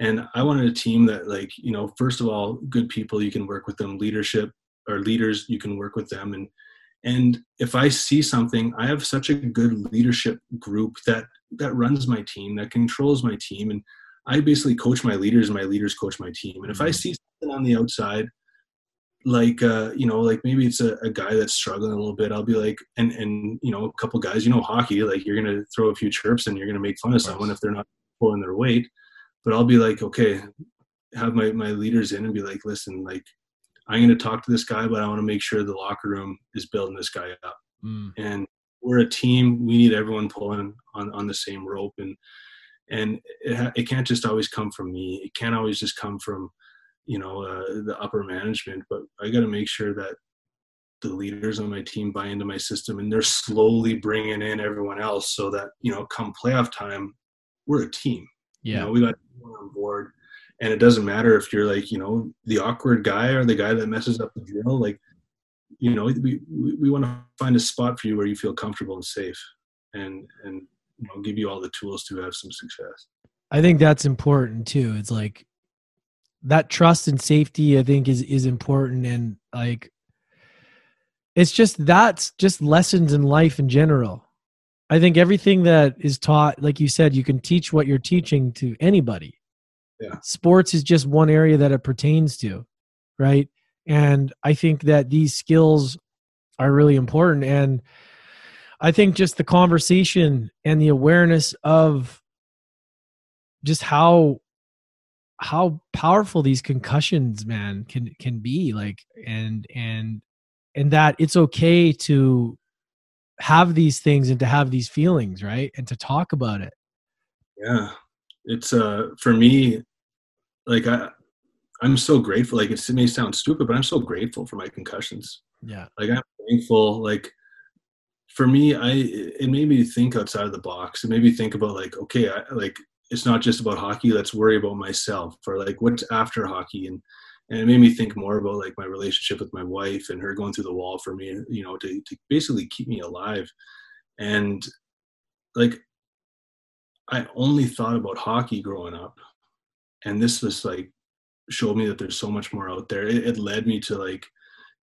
And i wanted a team that like you know first of all good people you can work with them leadership or leaders you can work with them. And and if i see something i have such a good leadership group that that runs my team that controls my team. And i basically coach my leaders and my leaders coach my team. And if i mm-hmm. see something on the outside like uh, you know like maybe it's a, a, guy that's struggling a little bit i'll be like and and you know a couple guys you know hockey like you're gonna throw a few chirps and you're gonna make fun of someone if they're not pulling their weight. But i'll be like okay have my my leaders in and be like listen like I'm going to talk to this guy, but I want to make sure the locker room is building this guy up. Mm. And we're a team. We need everyone pulling on, on the same rope. And, and it, ha- it can't just always come from me. It can't always just come from, you know, uh, the upper management, but I got to make sure that the leaders on my team buy into my system and they're slowly bringing in everyone else so that you know come playoff time we're a team
yeah
you know, we got on board and it doesn't matter if you're like you know the awkward guy or the guy that messes up the drill like you know we we, want to find a spot for you where you feel comfortable and safe and and you know give you all the tools to have some success.
I think that's important too. It's like that trust and safety i think is is important. And like it's just that's just lessons in life in general. I think everything that is taught like you said you can teach what you're teaching to anybody
yeah.
sports is just one area that it pertains to right? And i think that these skills are really important. And i think just the conversation and the awareness of just how how powerful these concussions man can can be like and and and that it's okay to have these things and to have these feelings right? And to talk about it.
Yeah it's uh for me like i i'm so grateful like it may sound stupid but i'm so grateful for my concussions.
Yeah.
Like i'm thankful like for me i it made me think outside of the box. It made me think about like okay I, like it's not just about hockey let's worry about myself or like what's after hockey. And and it made me think more about like my relationship with my wife and her going through the wall for me you know to, to basically keep me alive. And like i only thought about hockey growing up and this was like showed me that there's so much more out there it, it led me to like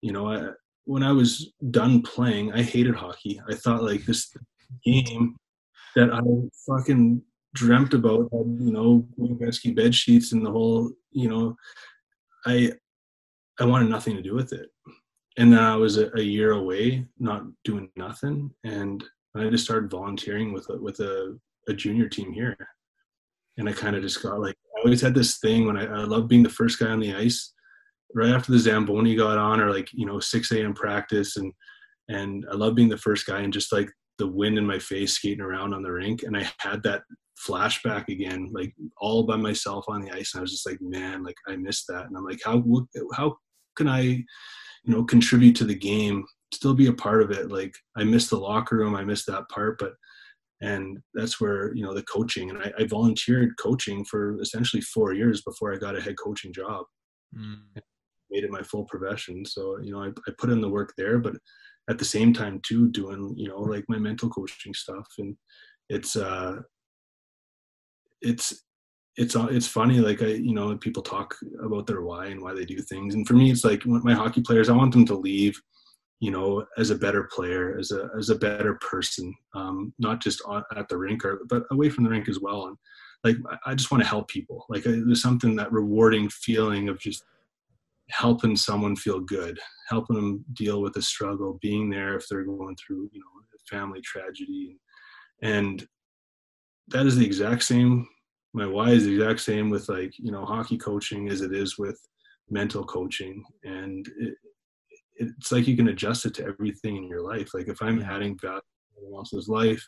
you know I, when i was done playing i hated hockey i thought like this game that i fucking dreamt about you know Gretzky bed sheets and the whole you know I I wanted nothing to do with it. And then I was a, a year away, not doing nothing, and I just started volunteering with a, with a, a junior team here. And I kind of just got like I always had this thing when I, I love being the first guy on the ice. Right after the Zamboni got on, or like you know 6 a.m. practice, and and I love being the first guy, and just like the wind in my face skating around on the rink, and I had that flashback again, like all by myself on the ice. And I was just like, man, like I missed that. And I'm like, how how can I, you know, contribute to the game, still be a part of it? Like I missed the locker room, I missed that part, but and that's where you know the coaching and I, I volunteered coaching for essentially four years before I got a head coaching job. Mm. Made it my full profession. So you know, I, I put in the work there, but at the same time too, doing you know like my mental coaching stuff and it's uh it's it's it's funny like i you know people talk about their why and why they do things and for me it's like my hockey players i want them to leave you know as a better player as a as a better person um, not just at the rink or but away from the rink as well. And like i just want to help people. Like there's something that rewarding feeling of just helping someone feel good helping them deal with a struggle being there if they're going through you know family tragedy. And that is the exact same my why is the exact same with like you know hockey coaching as it is with mental coaching. And it, it's like you can adjust it to everything in your life. Like if i'm adding value to someone else's life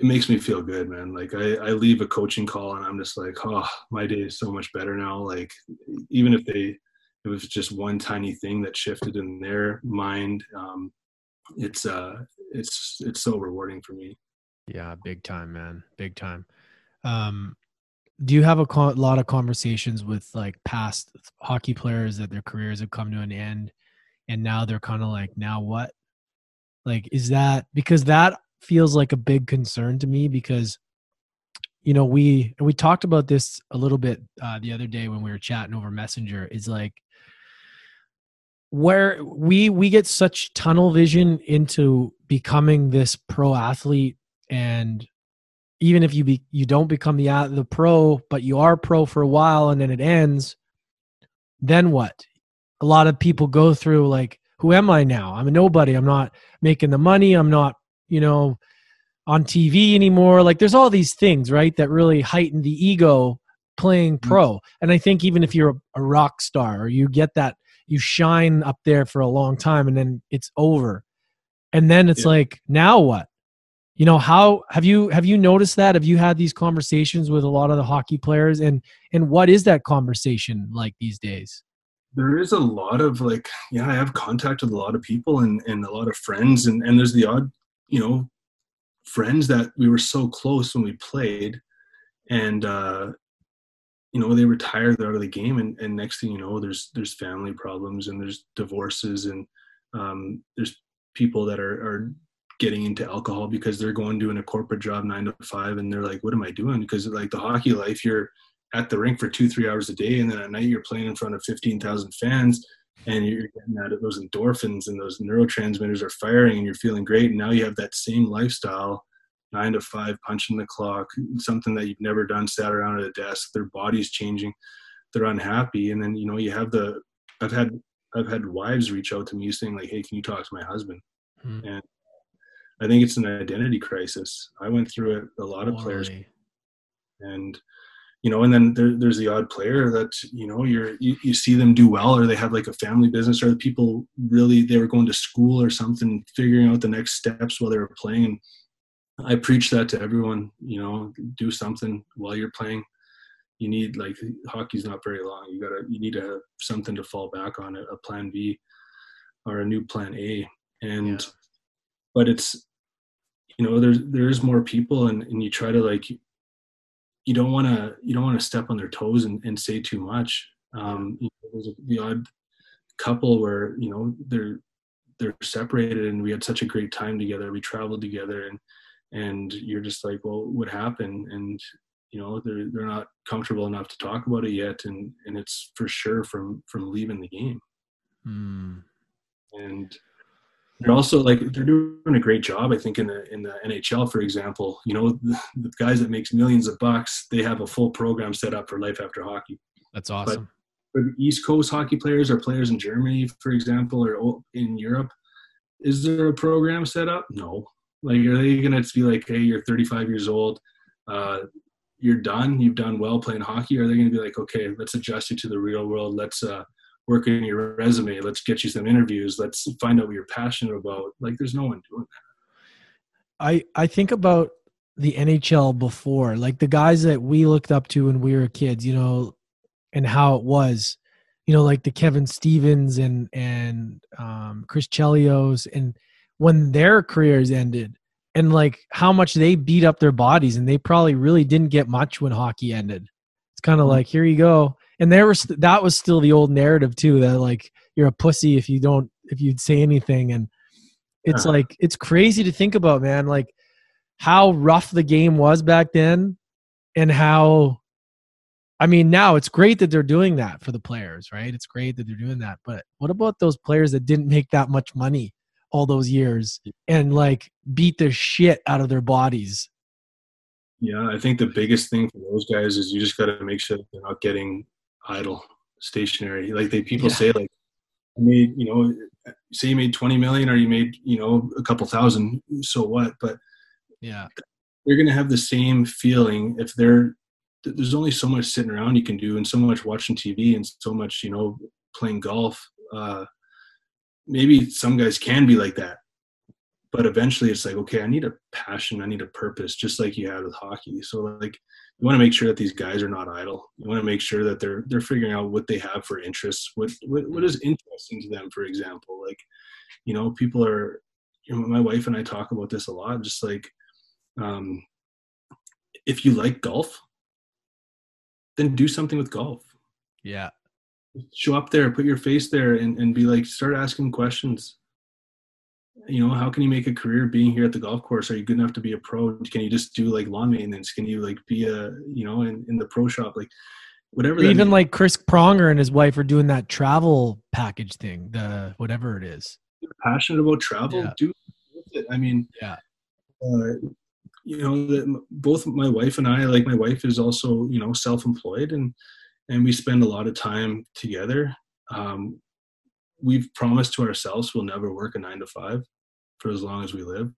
it makes me feel good man. Like I, I leave a coaching call and i'm just like oh my day is so much better now. Like even if they it was just one tiny thing that shifted in their mind um, it's uh it's it's so rewarding for me.
Yeah big time man. Big time. Um, do you have a co- lot of conversations with like past hockey players that their careers have come to an end and now they're kind of like now what like is that because that feels like a big concern to me because you know we we talked about this a little bit uh, the other day when we were chatting over messenger is like where we we get such tunnel vision into becoming this pro athlete and even if you be you don't become the the pro, but you are pro for a while and then it ends, then what? A lot of people go through like, who am I now? I'm a nobody. I'm not making the money. I'm not, you know, on TV anymore. Like there's all these things, right, that really heighten the ego playing mm. pro. And I think even if you're a, a rock star or you get that, you shine up there for a long time and then it's over. And then it's yeah. like, now what? you know how have you have you noticed that have you had these conversations with a lot of the hockey players and and what is that conversation like these days
there is a lot of like yeah i have contact with a lot of people and and a lot of friends and and there's the odd you know friends that we were so close when we played and uh you know they retire they're out of the game and, and next thing you know there's there's family problems and there's divorces and um there's people that are are getting into alcohol because they're going doing a corporate job nine to five and they're like what am i doing? Because like the hockey life you're at the rink for two three hours a day and then at night you're playing in front of 15000 fans and you're getting that those endorphins and those neurotransmitters are firing and you're feeling great and now you have that same lifestyle nine to five punching the clock something that you've never done sat around at a desk their body's changing they're unhappy and then you know you have the i've had i've had wives reach out to me saying like hey can you talk to my husband? Hmm. and i think it's an identity crisis. I went through it a lot of players and you know, and then there, there's the odd player that you know you're you, you see them do well, or they have like a family business, or the people really they were going to school or something, figuring out the next steps while they were playing. And I preach that to everyone. You know, do something while you're playing. You need like hockey's not very long. You gotta you need to have something to fall back on, a, a plan B or a new plan A. And yeah. but it's you know there's there's more people and, and you try to like you don't want to you don't want to step on their toes and, and say too much. Um, you know, there's a, the odd couple where you know they're they're separated and we had such a great time together. We traveled together and and you're just like, well, what happened? And you know they're they're not comfortable enough to talk about it yet, and and it's for sure from from leaving the game. Mm. And they're also like they're doing a great job i think in the in the nhl for example. You know the, the, guys that makes millions of bucks they have a full program set up for life after hockey.
That's awesome.
but for the east coast hockey players or players in germany for example or in europe is there a program set up? No. Like are they gonna be like hey you're 35 years old uh, you're done you've done well playing hockey are they gonna be like okay let's adjust you to the real world let's uh work on your resume. Let's get you some interviews. Let's find out what you're passionate about. Like there's no one doing that.
I I think about the NHL before, like the guys that we looked up to when we were kids, you know, and how it was, you know, like the Kevin Stevens and and um, Chris Chelios, and when their careers ended, and like how much they beat up their bodies, and they probably really didn't get much when hockey ended. It's kind of mm-hmm. like here you go, and there was that was still the old narrative too that like you're a pussy if you don't if you'd say anything. And it's uh-huh. like it's crazy to think about man like how rough the game was back then and how I mean now it's great that they're doing that for the players right? It's great that they're doing that. But what about those players that didn't make that much money all those years and like beat the shit out of their bodies?
Yeah, I think the biggest thing for those guys is you just got to make sure they're not getting idle, stationary. Like they people yeah. say, like I made, you know, say you made twenty million or you made, you know, a couple thousand. So what? But
yeah,
they're gonna have the same feeling if they're. There's only so much sitting around you can do, and so much watching TV, and so much, you know, playing golf. Uh, maybe some guys can be like that, but eventually it's like, okay, I need a passion, I need a purpose, just like you had with hockey. So like you want to make sure that these guys are not idle. You want to make sure that they're they're figuring out what they have for interests, what what, what is interesting to them. For example, like you know, people are. You know, my wife and I talk about this a lot. Just like, um, if you like golf, then do something with golf.
Yeah.
Show up there, put your face there, and and be like, start asking questions you know how can you make a career being here at the golf course? Are you good enough to be a pro? Can you just do like lawn maintenance? Can you like be a you know in, in the pro shop? Like whatever
even like chris pronger and his wife are doing that travel package thing the whatever it is.
You're passionate about travel? Yeah. do it. I mean
yeah.
uh, you know the, both my wife and i like my wife is also you know self-employed and and we spend a lot of time together. Um, we've promised to ourselves we'll never work a nine to five for as long as we live.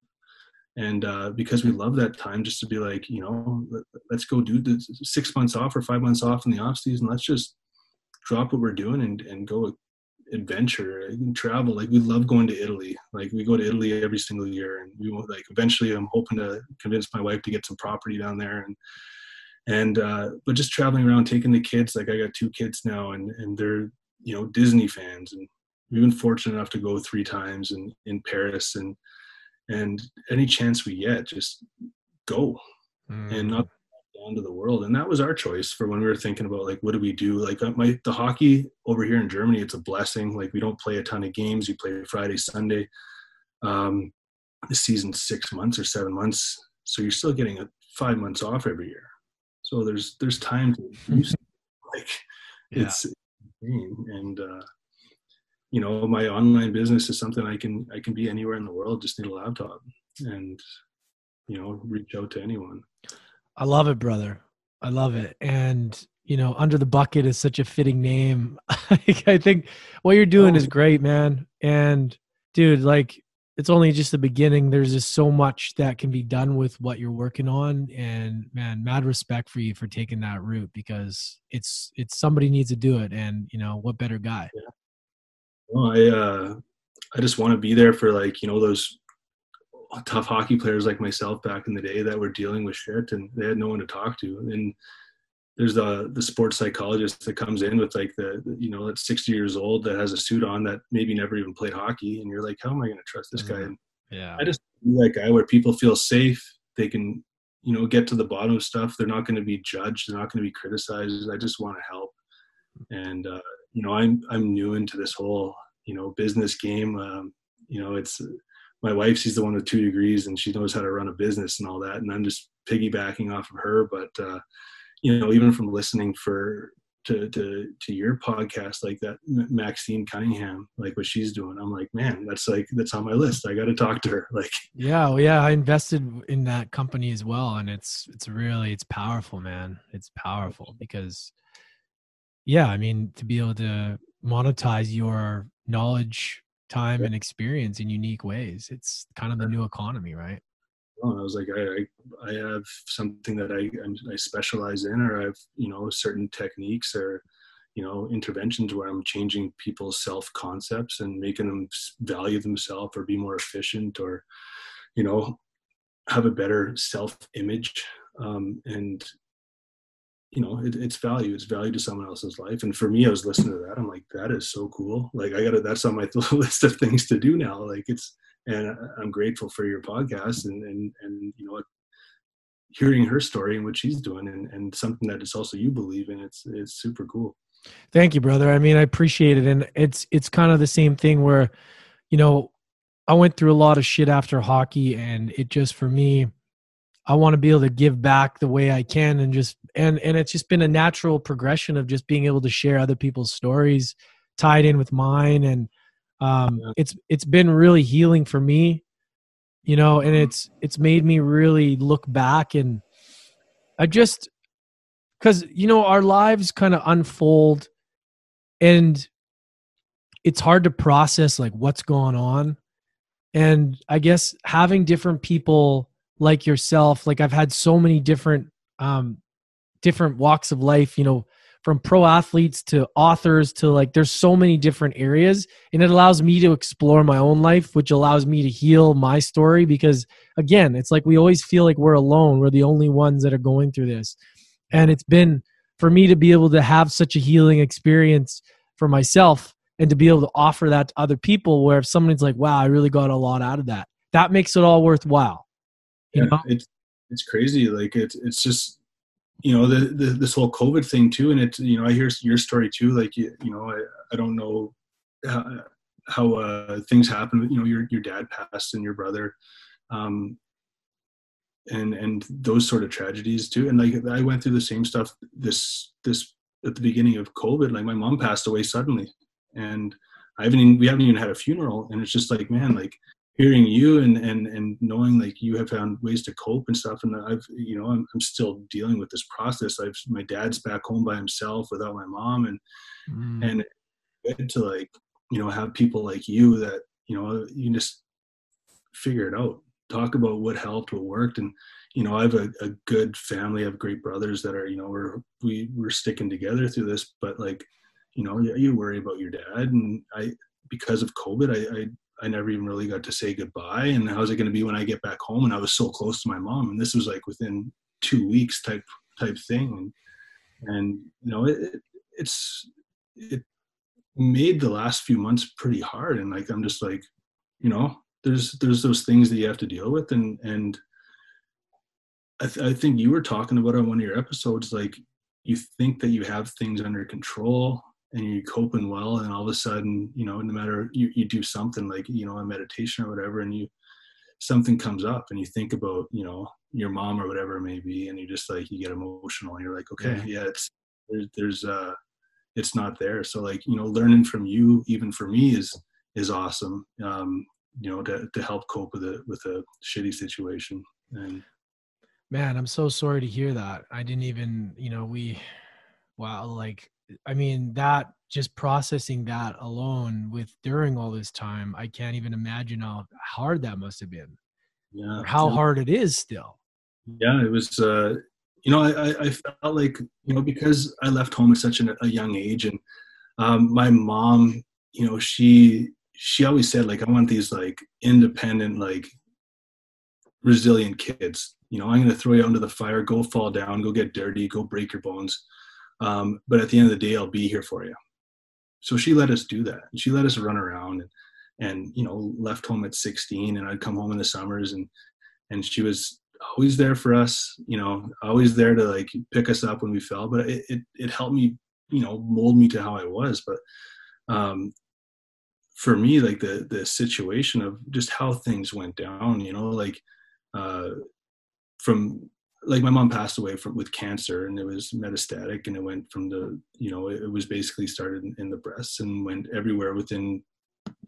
And uh, because we love that time just to be like you know let, us go do the six months off or five months off in the off season. Let's just drop what we're doing and, and go adventure and travel. Like we love going to italy. Like we go to italy every single year and we like eventually i'm hoping to convince my wife to get some property down there and and uh, but just traveling around taking the kids. Like i got two kids now and and they're you know Disney fans, and we've been fortunate enough to go three times in in Paris, and and any chance we get, just go mm. and not down to the world. And that was our choice for when we were thinking about like what do we do? Like uh, my the hockey over here in Germany, it's a blessing. Like we don't play a ton of games. You play Friday, Sunday. Um, the season six months or seven months, so you're still getting a five months off every year. So there's there's time to use like yeah. it's and uh, you know my online business is something I can I can be anywhere in the world. Just need a laptop and you know reach out to anyone.
I love it, brother. I love it, and you know, under the bucket is such a fitting name. I think what you're doing oh. is great, man. And dude, like it's only just the beginning. There's just so much that can be done with what you're working on. And man, mad respect for you for taking that route because it's it's somebody needs to do it. And you know, what better guy?
Yeah. I uh I just want to be there for like, you know, those tough hockey players like myself back in the day that were dealing with shit and they had no one to talk to. And there's the the sports psychologist that comes in with like the you know that's 60 years old that has a suit on that maybe never even played hockey. And you're like how am i going to trust this guy? And
yeah.
I just that guy where people feel safe. They can you know get to the bottom of stuff. They're not going to be judged. They're not going to be criticized. I just want to help and uh, you know i'm i'm new into this whole you know business game um, you know it's my wife she's the one with two degrees and she knows how to run a business and all that and i'm just piggybacking off of her but uh, you know, even from listening for to to to your podcast, like that Maxine Cunningham, like what she's doing, I'm like, man, that's like that's on my list. I got to talk to her. Like,
yeah, well, yeah, I invested in that company as well, and it's it's really it's powerful, man. It's powerful because, yeah, I mean, to be able to monetize your knowledge, time, and experience in unique ways, it's kind of the new economy, right?
I was like, I, I, I have something that I, I specialize in, or I have, you know, certain techniques or, you know, interventions where I'm changing people's self concepts and making them value themselves or be more efficient or, you know, have a better self image. Um, and, you know, it, it's value, it's value to someone else's life. And for me, I was listening to that. I'm like, that is so cool. Like, I got to, that's on my list of things to do now. Like, it's, and I'm grateful for your podcast and and and you know hearing her story and what she's doing and, and something that it's also you believe in it's it's super cool
thank you brother i mean i appreciate it and it's it's kind of the same thing where you know i went through a lot of shit after hockey and it just for me i want to be able to give back the way i can and just and and it's just been a natural progression of just being able to share other people's stories tied in with mine. And um, it's it's been really healing for me you know and it's it's made me really look back and i just because you know our lives kind of unfold and it's hard to process like what's going on. And i guess having different people like yourself like i've had so many different um different walks of life you know from pro athletes to authors to like there's so many different areas. And it allows me to explore my own life which allows me to heal my story because again it's like we always feel like we're alone. We're the only ones that are going through this. And it's been for me to be able to have such a healing experience for myself and to be able to offer that to other people where if someone's like wow i really got a lot out of that that makes it all worthwhile
you yeah, know? it's it's crazy. Like it's it's just you know the, the, this whole covid thing too and it you know i hear your story too like you, you know I, I don't know how, how uh, things happen you know your your dad passed and your brother um and and those sort of tragedies too and like i went through the same stuff this this at the beginning of covid like my mom passed away suddenly and i haven't even, we haven't even had a funeral and it's just like man like hearing you and and and knowing like you have found ways to cope and stuff and i've you know i'm, I'm still dealing with this process i've my dad's back home by himself without my mom and mm. and to like you know have people like you that you know you just figure it out talk about what helped what worked and you know i have a, a good family i have great brothers that are you know we're we, we're sticking together through this but like you know you, you worry about your dad and i because of covid i, I I never even really got to say goodbye. And how's it going to be when I get back home? And I was so close to my mom, and this was like within two weeks type type thing. And, and you know, it, it's it made the last few months pretty hard and like i'm just like you know there's there's those things that you have to deal with and and I, th- I think you were talking about on one of your episodes like you think that you have things under control and you're coping well and all of a sudden you know no matter you, you do something like you know a meditation or whatever and you something comes up and you think about you know your mom or whatever it may be and you just like you get emotional and you're like okay yeah, yeah it's there's, there's uh it's not there. So like you know learning from you even for me is is awesome um you know to, to help cope with it with a shitty situation and
man i'm so sorry to hear that. I didn't even you know we wow like i mean that just processing that alone with during all this time i can't even imagine how hard that must have been.
Yeah
how hard it is still.
Yeah it was uh you know i i felt like you know because i left home at such an, a young age and um my mom you know she she always said like i want these like independent like resilient kids. You know i'm going to throw you under the fire go fall down go get dirty go break your bones um, but at the end of the day i'll be here for you. So she let us do that. And she let us run around and, and you know left home at 16 and i'd come home in the summers and and she was always there for us you know always there to like pick us up when we fell but it, it, it helped me you know mold me to how i was. But um for me like the the situation of just how things went down you know like uh from like my mom passed away from with cancer and it was metastatic and it went from the you know it, was basically started in, in the breasts and went everywhere within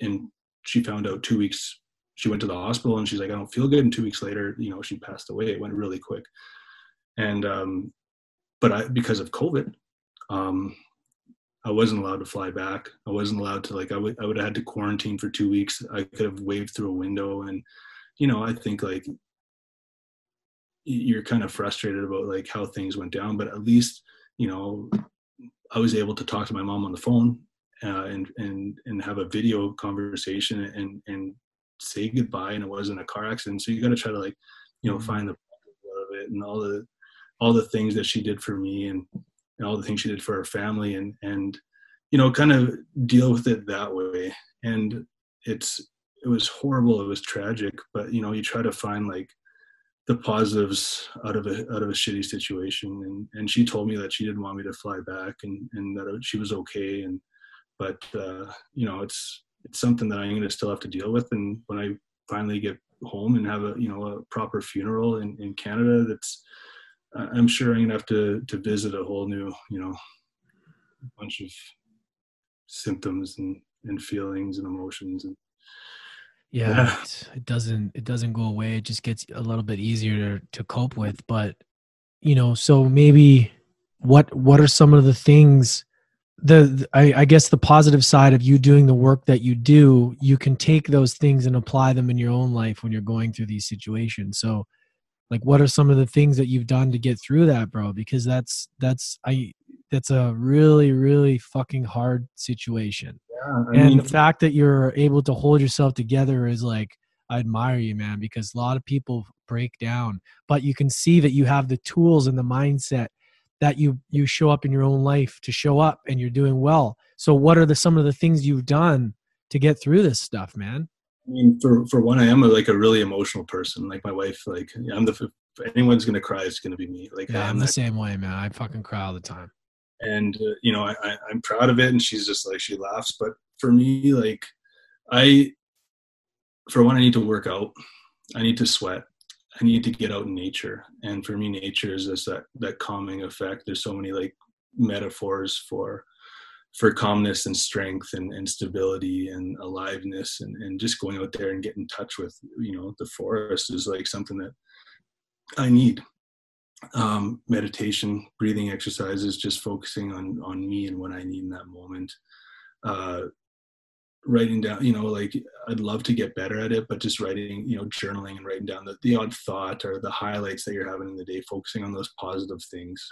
and she found out two weeks she went to the hospital and she's like i don't feel good. And two weeks later you know she passed away. It went really quick. And um but i because of covid um i wasn't allowed to fly back. I wasn't allowed to like i would i would have had to quarantine for two weeks. I could have waved through a window. And you know i think like you're kind of frustrated about like how things went down but at least you know i was able to talk to my mom on the phone uh, and and and have a video conversation and and say goodbye and it wasn't a car accident so you got to try to like you know mm-hmm. find the of it and all the all the things that she did for me and, and all the things she did for our family and and you know kind of deal with it that way and it's it was horrible it was tragic but you know you try to find like the positives out of a out of a shitty situation. And and she told me that she didn't want me to fly back and and that she was okay. And but uh you know it's it's something that i'm going to still have to deal with. And when i finally get home and have a you know a proper funeral in in canada that's i'm sure i'm going to have to to visit a whole new you know bunch of symptoms and and feelings and emotions. And
yeah, it doesn't it doesn't go away. It just gets a little bit easier to, to cope with but you know so maybe what what are some of the things the, the I, I guess the positive side of you doing the work that you do you can take those things and apply them in your own life when you're going through these situations. So like what are some of the things that you've done to get through that bro? Because that's that's i that's a really really fucking hard situation yeah, and mean, the fact that you're able to hold yourself together is like I admire you, man, because a lot of people break down, but you can see that you have the tools and the mindset that you you show up in your own life to show up and you're doing well. So what are the some of the things you've done to get through this stuff, man?
I mean, for for one, I am a, like a really emotional person. Like my wife, like I'm the if anyone's gonna cry, it's gonna be me. Like
yeah, I'm, I'm the same way, man. I fucking cry all the time
and uh, you know I, I i'm proud of it. And she's just like she laughs. But for me like i for one i need to work out. I need to sweat. I need to get out in nature. And for me nature is just that that calming effect. There's so many like metaphors for for calmness and strength and, and stability and aliveness and, and just going out there and getting in touch with you know the forest is like something that i need um, meditation, breathing exercises, just focusing on on me and what I need in that moment. Uh, writing down, you know, like I'd love to get better at it, but just writing, you know, journaling and writing down the, the odd thought or the highlights that you're having in the day, focusing on those positive things.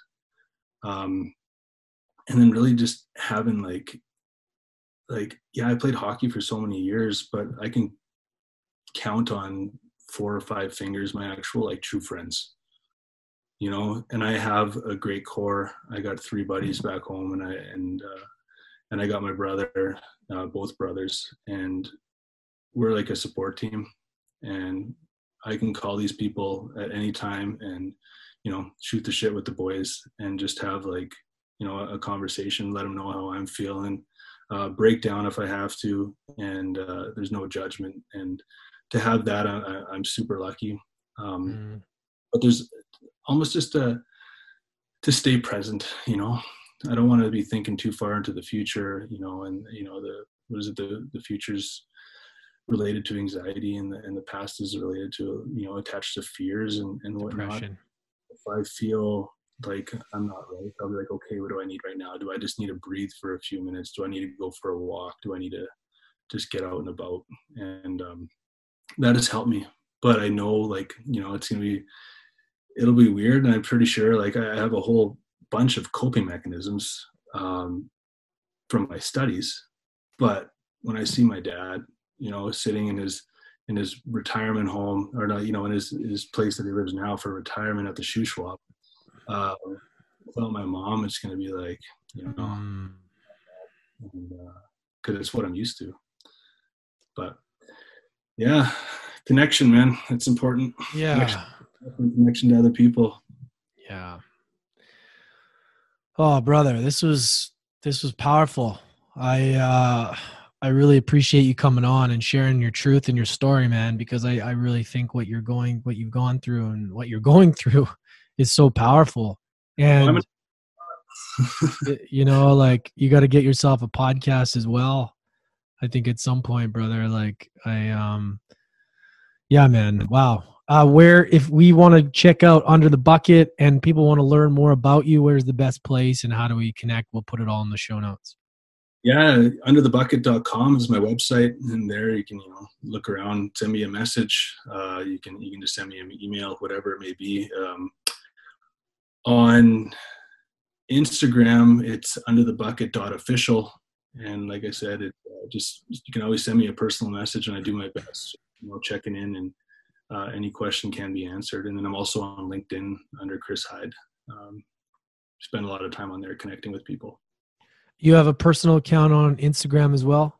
Um, and then really just having like, like, yeah, I played hockey for so many years, but I can count on four or five fingers my actual like true friends you know and i have a great core i got three buddies back home and i and uh, and I got my brother, uh, both brothers, and we're like a support team. And I can call these people at any time and you know shoot the shit with the boys and just have like you know a conversation, let them know how I'm feeling, uh, break down if I have to, and uh, there's no judgment. And to have that, I, I'm super lucky. Um, mm. But there's almost just a to stay present, you know. I don't want to be thinking too far into the future, you know, and you know the what is it the the future's related to anxiety and the and the past is related to you know attached to fears and and whatnot. Depression. If I feel like I'm not right, I'll be like, okay, what do I need right now? Do I just need to breathe for a few minutes? Do I need to go for a walk? Do I need to just get out and about? And um, that has helped me. But I know, like, you know, it's gonna be, it'll be weird, and I'm pretty sure, like, I have a whole bunch of coping mechanisms um, from my studies. But when I see my dad, you know, sitting in his in his retirement home, or not, you know, in his his place that he lives now for retirement at the Shuswap, uh, without my mom, it's gonna be like, you know, because uh, it's what I'm used to. But yeah, connection, man, it's important.
Yeah,
connection, connection to other people.
Yeah. Oh, brother, this was this was powerful. I uh I really appreciate you coming on and sharing your truth and your story, man, because I, I really think what you're going what you've gone through and what you're going through is so powerful. And you know, like you got to get yourself a podcast as well. I think at some point, brother, like I um yeah, man. Wow. Uh where if we want to check out under the bucket and people want to learn more about you, where's the best place and how do we connect? We'll put it all in the show notes.
Yeah, underthebucket.com is my website, and there you can you know look around, send me a message. Uh, you can you can just send me an email, whatever it may be. Um, on Instagram, it's under the bucket official. And like I said, it uh, just you can always send me a personal message, and I do my best, you know, checking in, and uh, any question can be answered. And then I'm also on LinkedIn under Chris Heid. Um, spend a lot of time on there connecting with people.
You have a personal account on Instagram as well.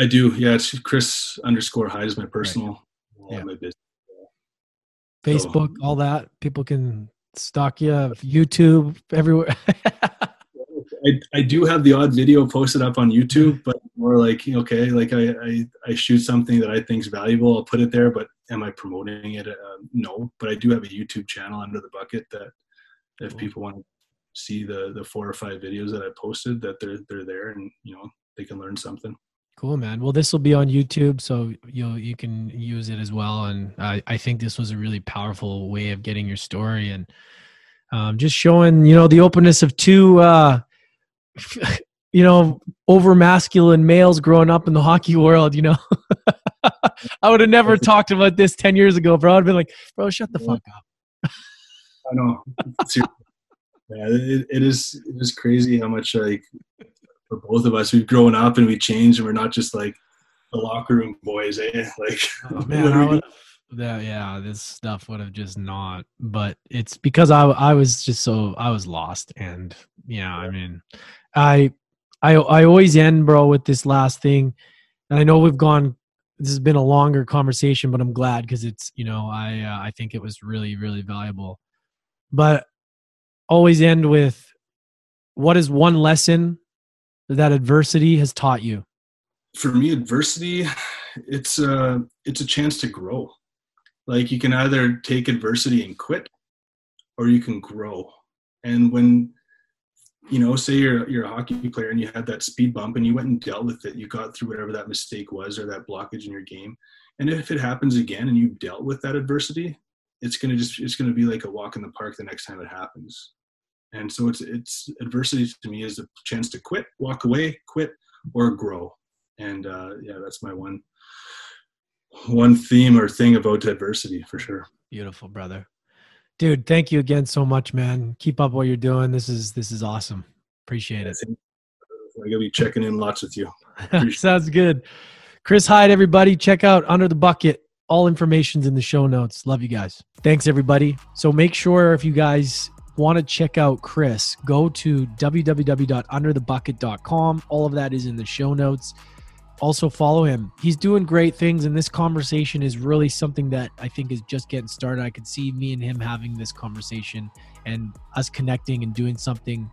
I do. Yeah, it's Chris underscore Heid is my personal. Right. Yeah. My business.
Facebook, so, all that. People can stalk you YouTube everywhere.
I, I do have the odd video posted up on YouTube, but more like okay, like I, I, I shoot something that I think is valuable, I'll put it there. But am I promoting it? Uh, no, but I do have a YouTube channel under the bucket that if people want to see the the four or five videos that I posted, that they're they're there and you know they can learn something.
Cool, man. Well, this will be on YouTube, so you you can use it as well. And I, I think this was a really powerful way of getting your story and um, just showing, you know, the openness of two, uh, you know, over masculine males growing up in the hockey world. You know, I would have never talked about this ten years ago, bro. I'd been like, bro, shut the fuck up.
I know. yeah, it, it is. It is crazy how much like for both of us. We've grown up and we changed, and we're not just like the locker room boys, eh? Like, oh, man,
that yeah, this stuff would have just not. But it's because I I was just so I was lost, and yeah, I mean, I I I always end, bro, with this last thing, and I know we've gone. This has been a longer conversation, but I'm glad because it's you know I uh, I think it was really really valuable. But always end with what is one lesson that adversity has taught you?
For me, adversity, it's a it's a chance to grow. Like you can either take adversity and quit, or you can grow. And when you know, say you're you're a hockey player and you had that speed bump and you went and dealt with it, you got through whatever that mistake was or that blockage in your game. And if it happens again and you've dealt with that adversity, it's gonna just it's gonna be like a walk in the park the next time it happens. And so it's it's adversity to me is a chance to quit walk away quit or grow. And uh, yeah that's my one one theme or thing about adversity for sure.
Beautiful brother dude thank you again so much man. Keep up what you're doing. This is this is awesome. Appreciate it.
I'm gonna be checking in lots with you.
Sounds good. Chris Heid everybody check out under the bucket. All information's in the show notes. Love you guys. Thanks everybody. So make sure if you guys want to check out Chris, go to www.underthebucket.com. All of that is in the show notes. Also, follow him. He's doing great things, and this conversation is really something that I think is just getting started. I could see me and him having this conversation and us connecting and doing something,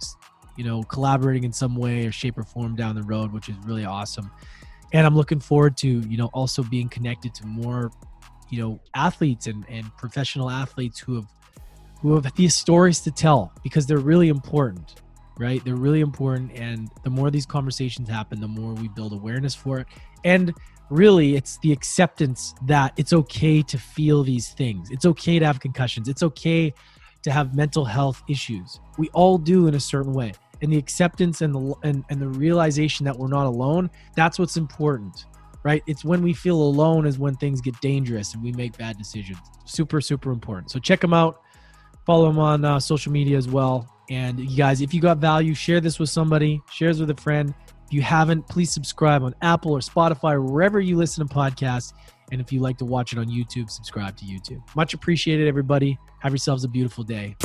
you know, collaborating in some way or shape or form down the road, which is really awesome. And I'm looking forward to, you know, also being connected to more, you know, athletes and, and professional athletes who have who have these stories to tell because they're really important, right? They're really important. And the more these conversations happen, the more we build awareness for it. And really, it's the acceptance that it's okay to feel these things. It's okay to have concussions. It's okay to have mental health issues. We all do in a certain way. And the acceptance and the and, and the realization that we're not alone, that's what's important. Right? It's when we feel alone is when things get dangerous and we make bad decisions. Super, super important. So check them out Follow them on uh, social media as well. And you guys, if you got value, share this with somebody, share this with a friend. If you haven't, please subscribe on Apple or Spotify wherever you listen to podcasts. And if you like to watch it on YouTube, subscribe to YouTube. Much appreciated, everybody. Have yourselves a beautiful day.